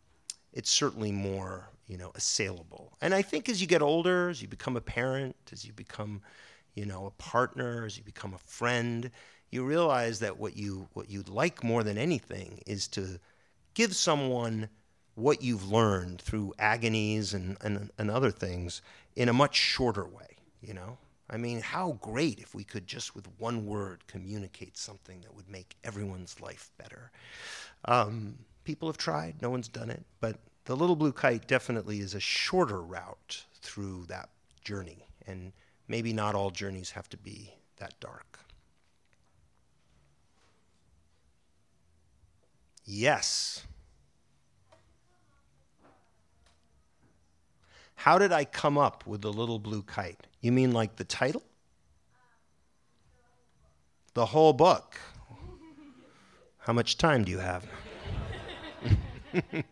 it's certainly more, you know, assailable. And I think as you get older, as you become a parent, as you become, you know, a partner, as you become a friend, you realize that what you what you'd like more than anything is to give someone what you've learned through agonies and, and, and other things in a much shorter way, you know? I mean, how great if we could just with one word communicate something that would make everyone's life better. Um, people have tried, no one's done it, but the little blue kite definitely is a shorter route through that journey. And maybe not all journeys have to be that dark. Yes. How did I come up with the little blue kite? You mean like the title? The whole book. How much time do you have?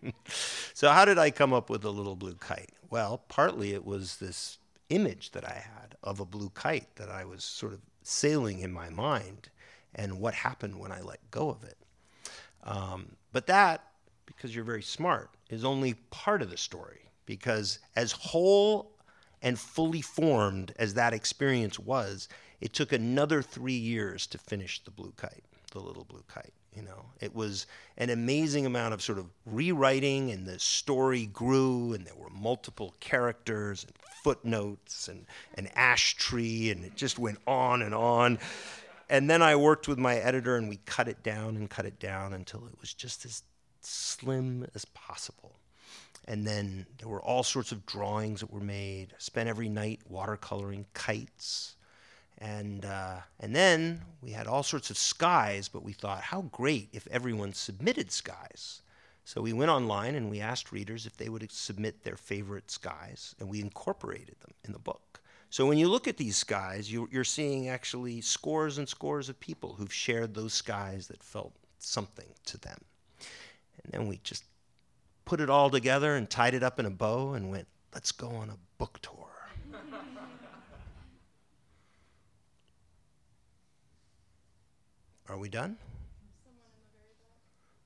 so, how did I come up with the little blue kite? Well, partly it was this image that I had of a blue kite that I was sort of sailing in my mind and what happened when I let go of it. Um, but that, because you're very smart, is only part of the story. Because as whole and fully formed as that experience was, it took another three years to finish the blue kite, the little blue kite. You know, it was an amazing amount of sort of rewriting, and the story grew, and there were multiple characters and footnotes and an ash tree, and it just went on and on. And then I worked with my editor, and we cut it down and cut it down until it was just as slim as possible. And then there were all sorts of drawings that were made. I spent every night watercoloring kites And, uh, and then we had all sorts of skies, but we thought, how great if everyone submitted skies. So we went online and we asked readers if they would submit their favorite skies, and we incorporated them in the book. So when you look at these skies, you, you're seeing actually scores and scores of people who've shared those skies that felt something to them. And then we just put it all together and tied it up in a bow and went, let's go on a book tour. Are we done?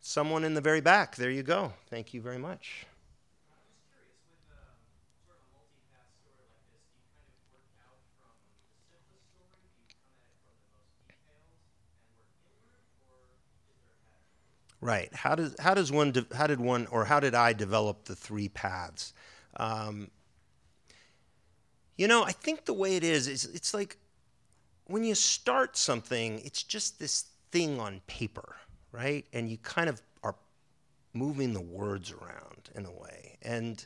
Someone in the very back. There you go. Thank you very much. I'm just curious, with um, sort of a multi-path story like this, do you kind of work out from the simplest story? Do you come at it from the most detailed and work inward, or is there a pattern? Right. How does how does one de- how did one or how did I develop the three paths? Um, you know, I think the way it is is it's like when you start something, it's just this thing on paper, right? And you kind of are moving the words around in a way. And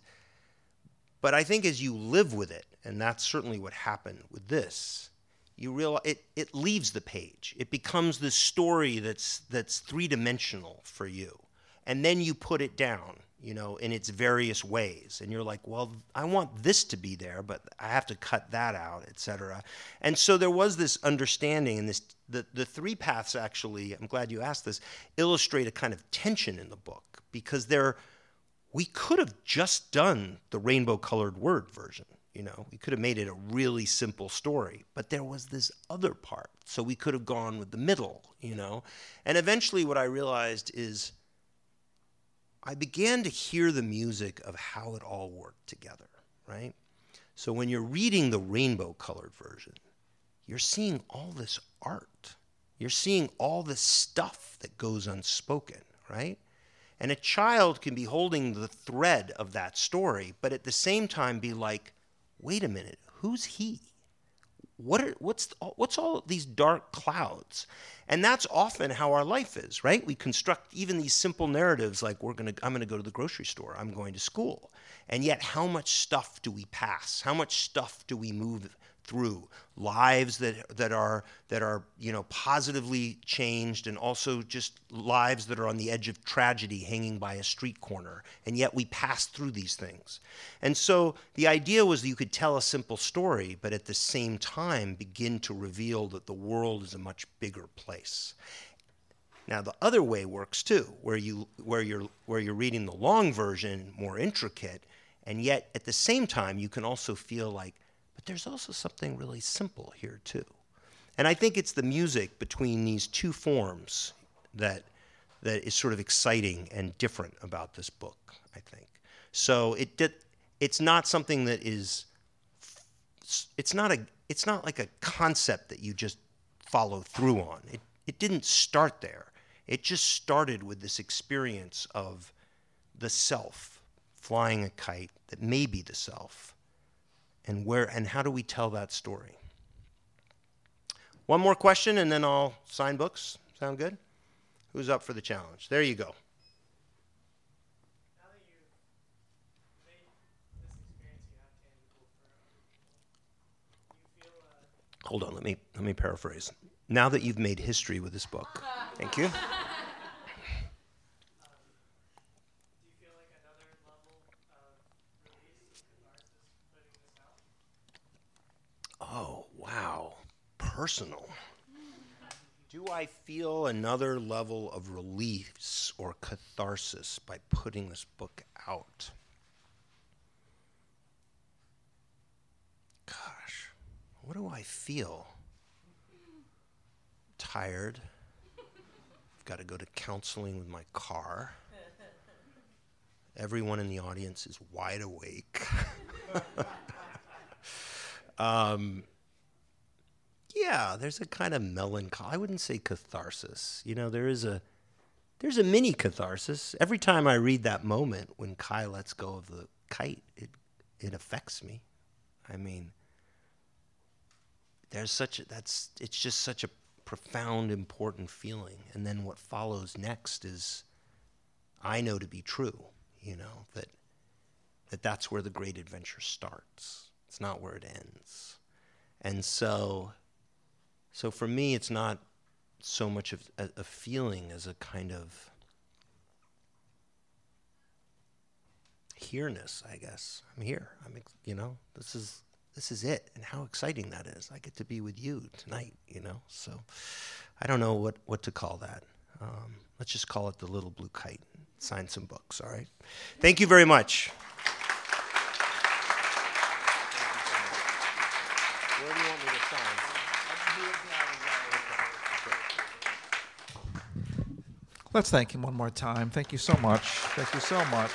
but I think as you live with it, and that's certainly what happened with this, you realize it, it leaves the page. It becomes this story that's that's three dimensional for you. And then you put it down, you know, in its various ways. And you're like, well, I want this to be there, but I have to cut that out, et cetera. And so there was this understanding and this the, the three paths actually, I'm glad you asked this, illustrate a kind of tension in the book because they're we could have just done the rainbow colored word version you know we could have made it a really simple story but there was this other part. So we could have gone with the middle you know? And eventually what i realized is i began to hear the music of how it all worked together right? So when you're reading the rainbow colored version you're seeing all this art. You're seeing all this stuff that goes unspoken right? And a child can be holding the thread of that story, but at the same time be like, wait a minute, who's he? What are, what's, what's all these dark clouds? And that's often how our life is, right? We construct even these simple narratives like we're gonna, I'm going to go to the grocery store, I'm going to school. And yet, how much stuff do we pass? How much stuff do we move through lives that that are that are you know positively changed and also just lives that are on the edge of tragedy hanging by a street corner. And yet we pass through these things. And so the idea was that you could tell a simple story but at the same time begin to reveal that the world is a much bigger place. Now the other way works too where you where you're where you're reading the long version more intricate and yet at the same time you can also feel like but there's also something really simple here, too. And I think it's the music between these two forms that, that is sort of exciting and different about this book, I think. So it did, it's not something that is, it's not, a, it's not like a concept that you just follow through on. It, it didn't start there. It just started with this experience of the self flying a kite that may be the self and where and how do we tell that story? One more question and then I'll sign books. Sound good? Who's up for the challenge? There you go. Now that you've made this experience you have tangible for other people, do you feel uh, Hold on, let me let me paraphrase. Now that you've made history with this book. Thank you feel like another level of release and catharsis putting this out? Oh, wow. Personal. Do I feel another level of release or catharsis by putting this book out? Gosh, what do I feel? Tired. I've got to go to counseling with my car. Everyone in the audience is wide awake. um, yeah, there's a kind of melancholy. I wouldn't say catharsis. You know, there is a there's a mini catharsis. Every time I read that moment when Kai lets go of the kite, it it affects me. I mean, there's such a, that's it's just such a profound, important feeling. And then what follows next is, I know to be true. You know that that that's where the great adventure starts. It's not where it ends. And so So for me, it's not so much of a, a feeling as a kind of here-ness, I guess. I'm here. I'm, you know, this is this is it, and how exciting that is. I get to be with you tonight, you know. So I don't know what what to call that. Um, let's just call it the little blue kite. Sign some books, all right? Thank you very much. Where do you want me to sign? Let's thank him one more time. Thank you so much. Thank you so much.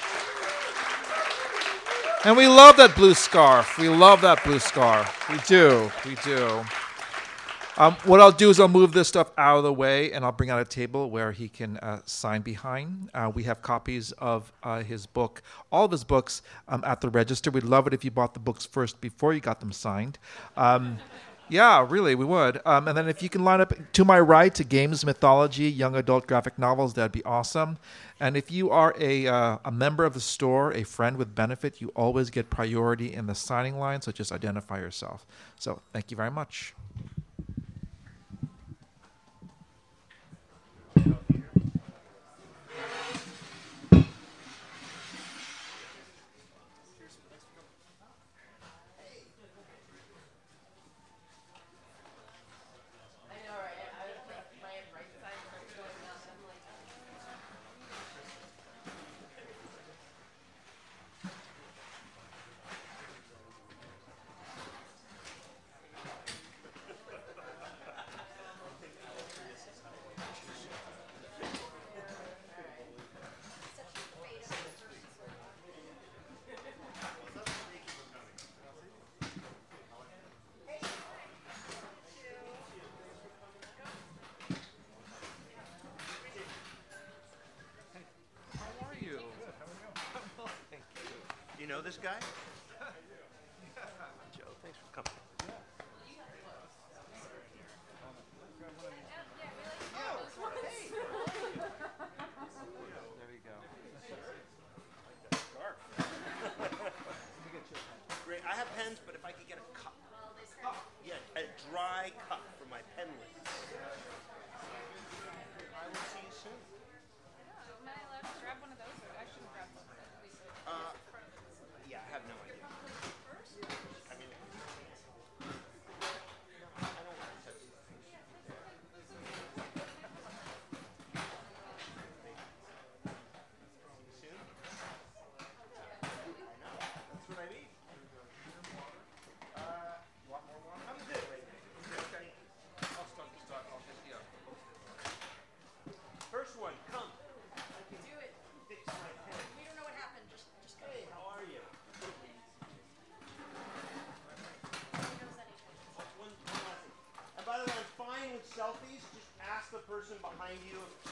And we love that blue scarf. We love that blue scarf. We do. We do. Um, what I'll do is I'll move this stuff out of the way and I'll bring out a table where he can uh, sign behind. Uh, we have copies of uh, his book, all of his books, um, at the register. We'd love it if you bought the books first before you got them signed. Um, yeah, really, we would. Um, and then if you can line up to my right to games, mythology, young adult graphic novels, that'd be awesome. And if you are a, uh, a member of the store, a friend with benefit, you always get priority in the signing line, so just identify yourself. So thank you very much. Person behind you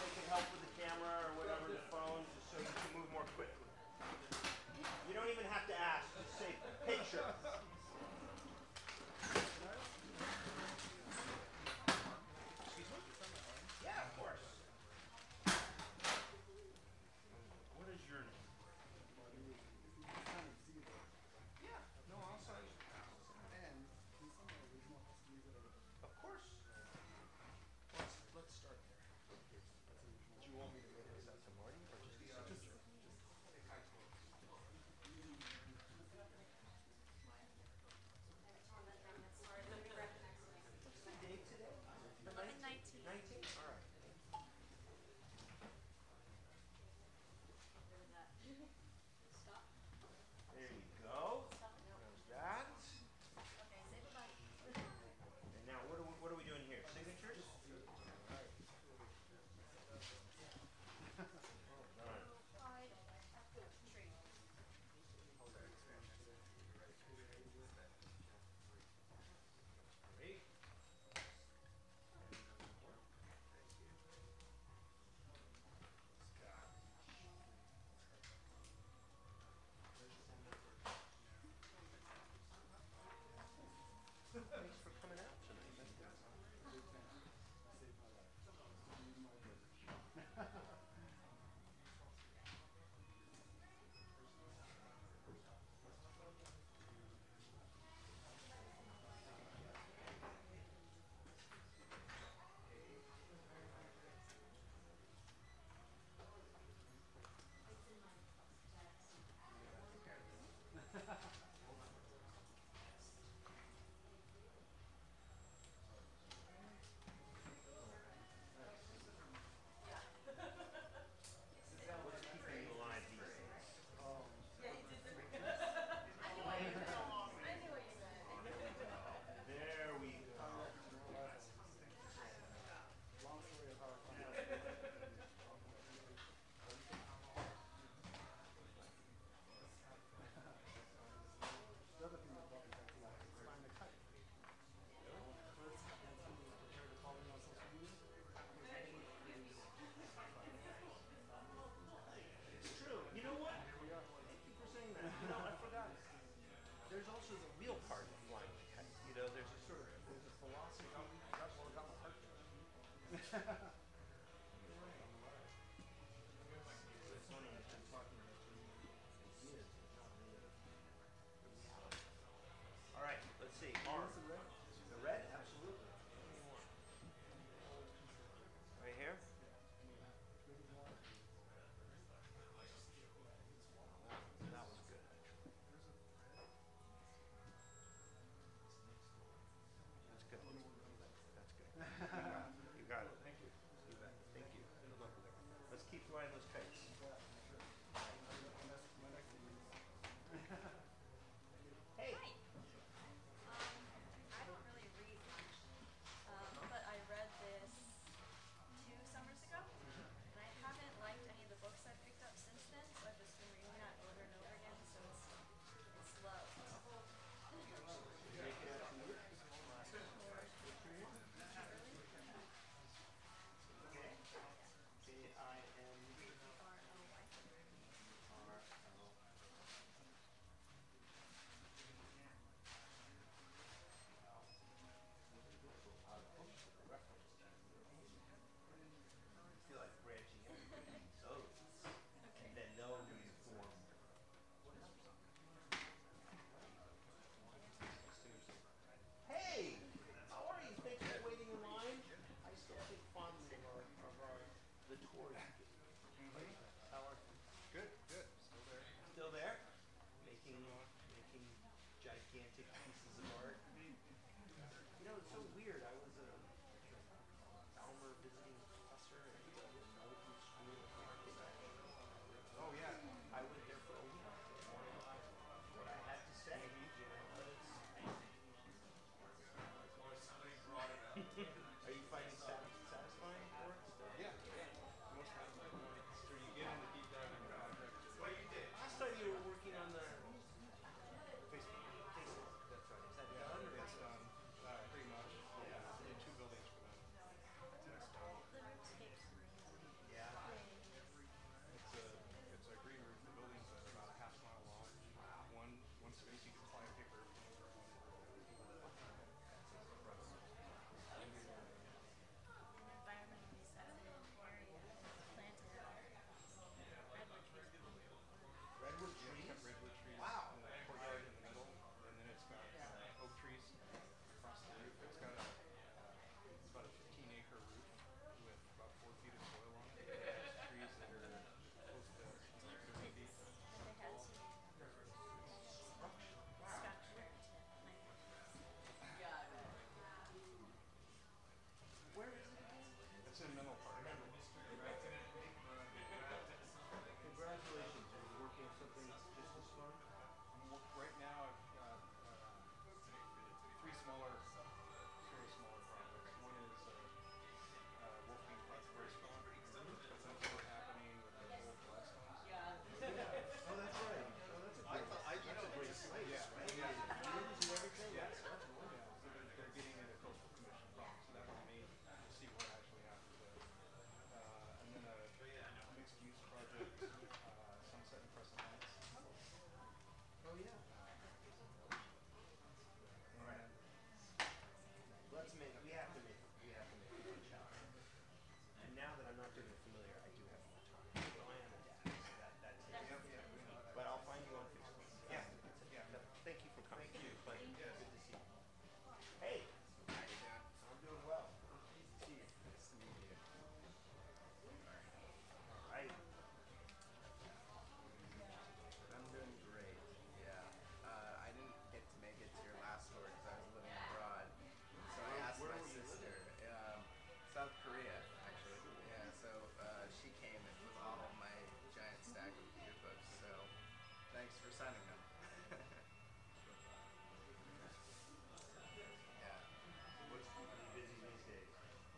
for signing him.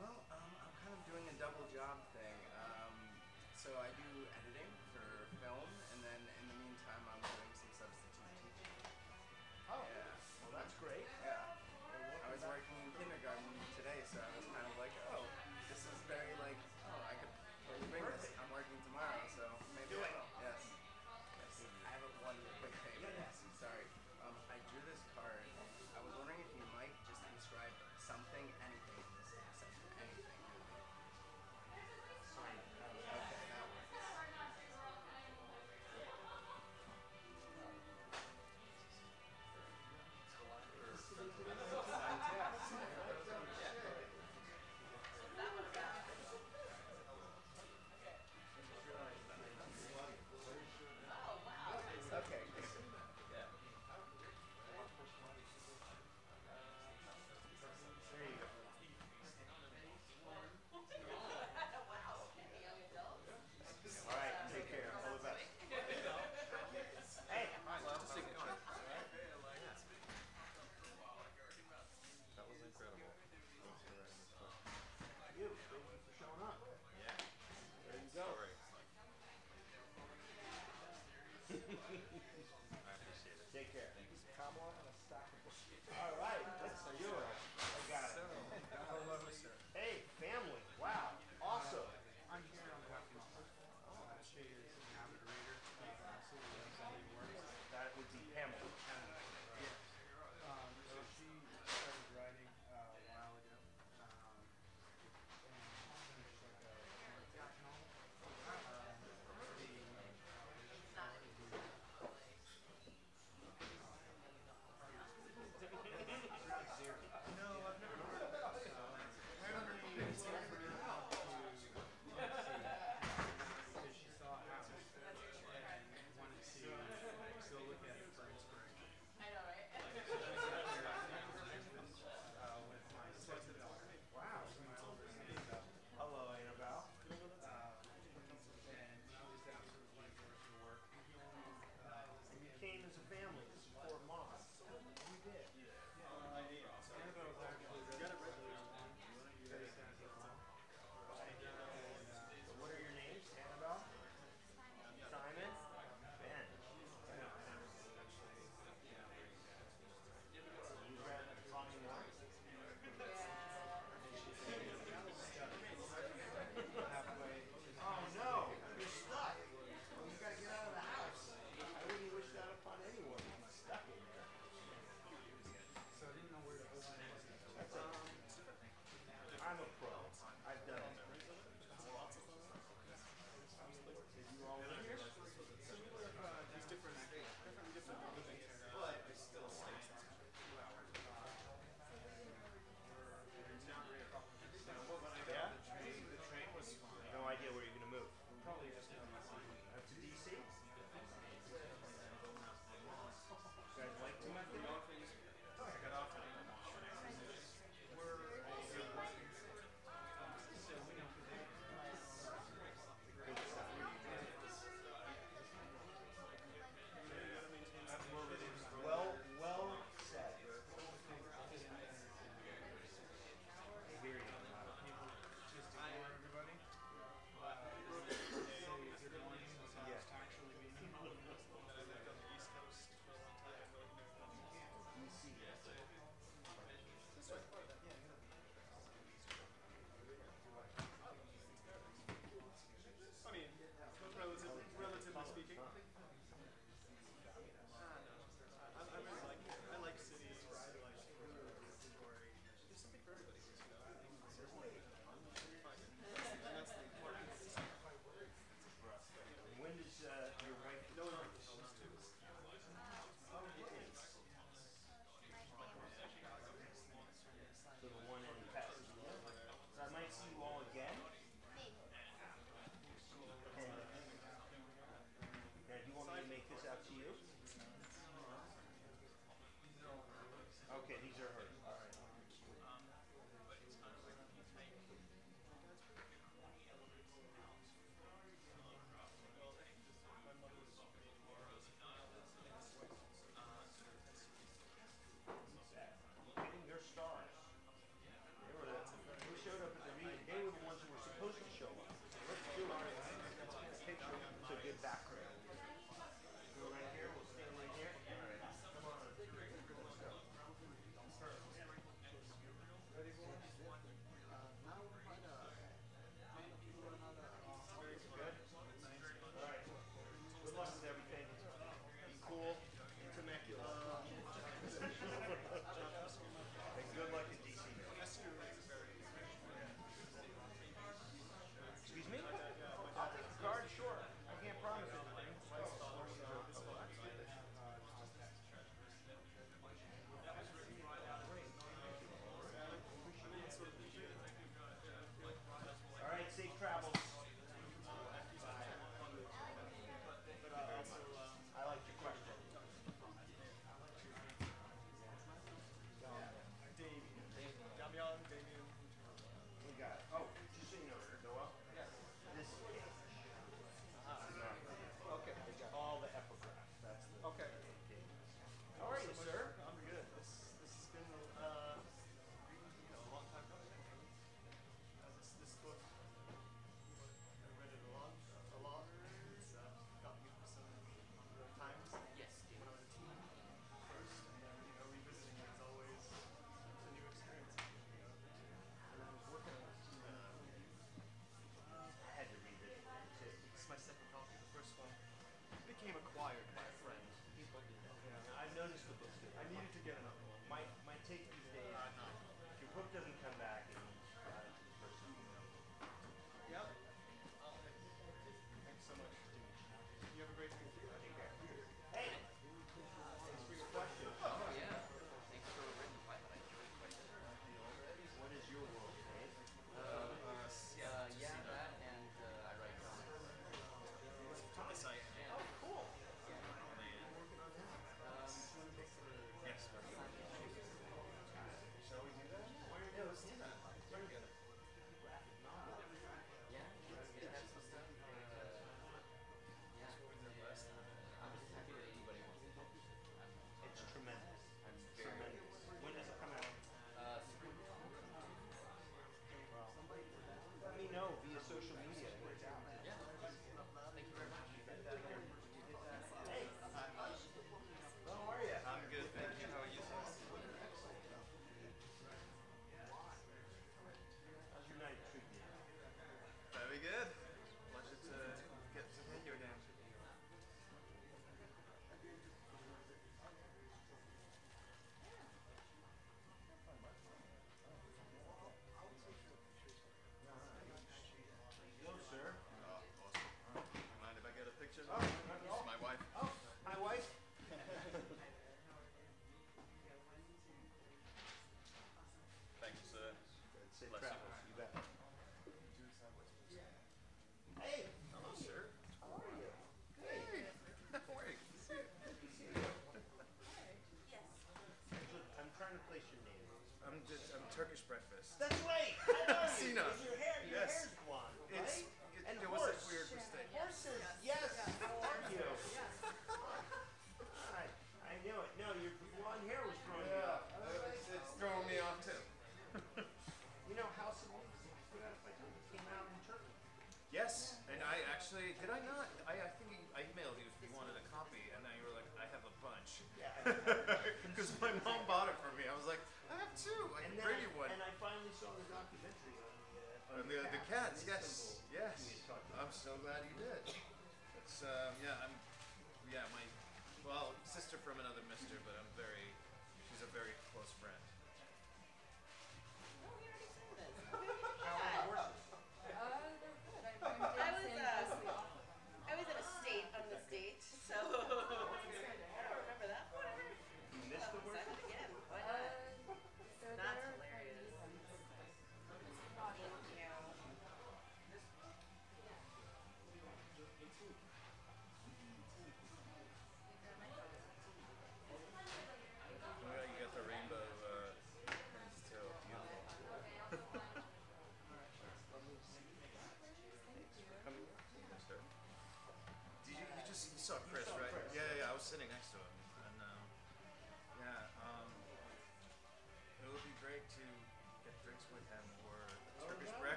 Well, um, I'm kind of doing a double job thing. Um, so I do editing for film, and then in the meantime, I'm doing some substitute teaching. Oh, yeah. well, that's great. Yeah. I was working in kindergarten today, so I was kind of like, oh, this is very like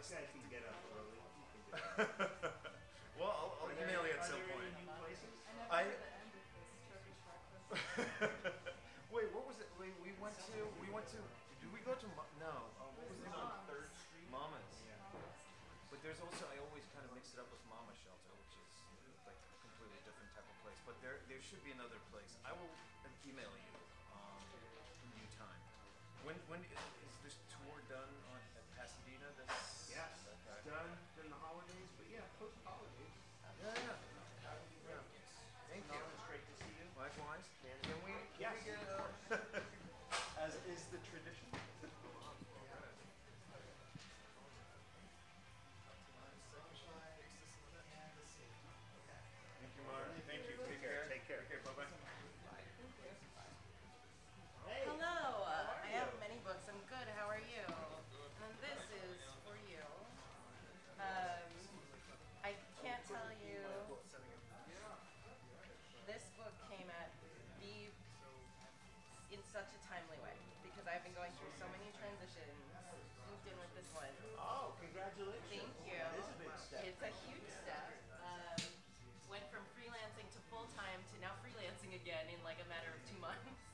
breakfast. Yeah, That let's- can get up early. He can do that. well, I'll, I'll Are there email you any- at are some there point. any new places? I I- never heard the end of this Turkish breakfast. Wait, what was it? We, we went to we went to did we go to Mo- no? Uh, what was it on Third Street? Mama's. But there's also I always kind of mix it up with Mama Shelter, which is like a completely different type of place. But there there should be another place. I will email you um, in due time. When when Thank you. Take care. Take care. Take care. Bye bye. Hey. Hello. I have many books. I'm good. How are you? And this is for you. Um, I can't tell you. This book came at the in such a timely way because I've been going through so many transitions. Moved in with this one. Oh, congratulations. Thank you. That is a big step. It's a huge again in like a matter of two months.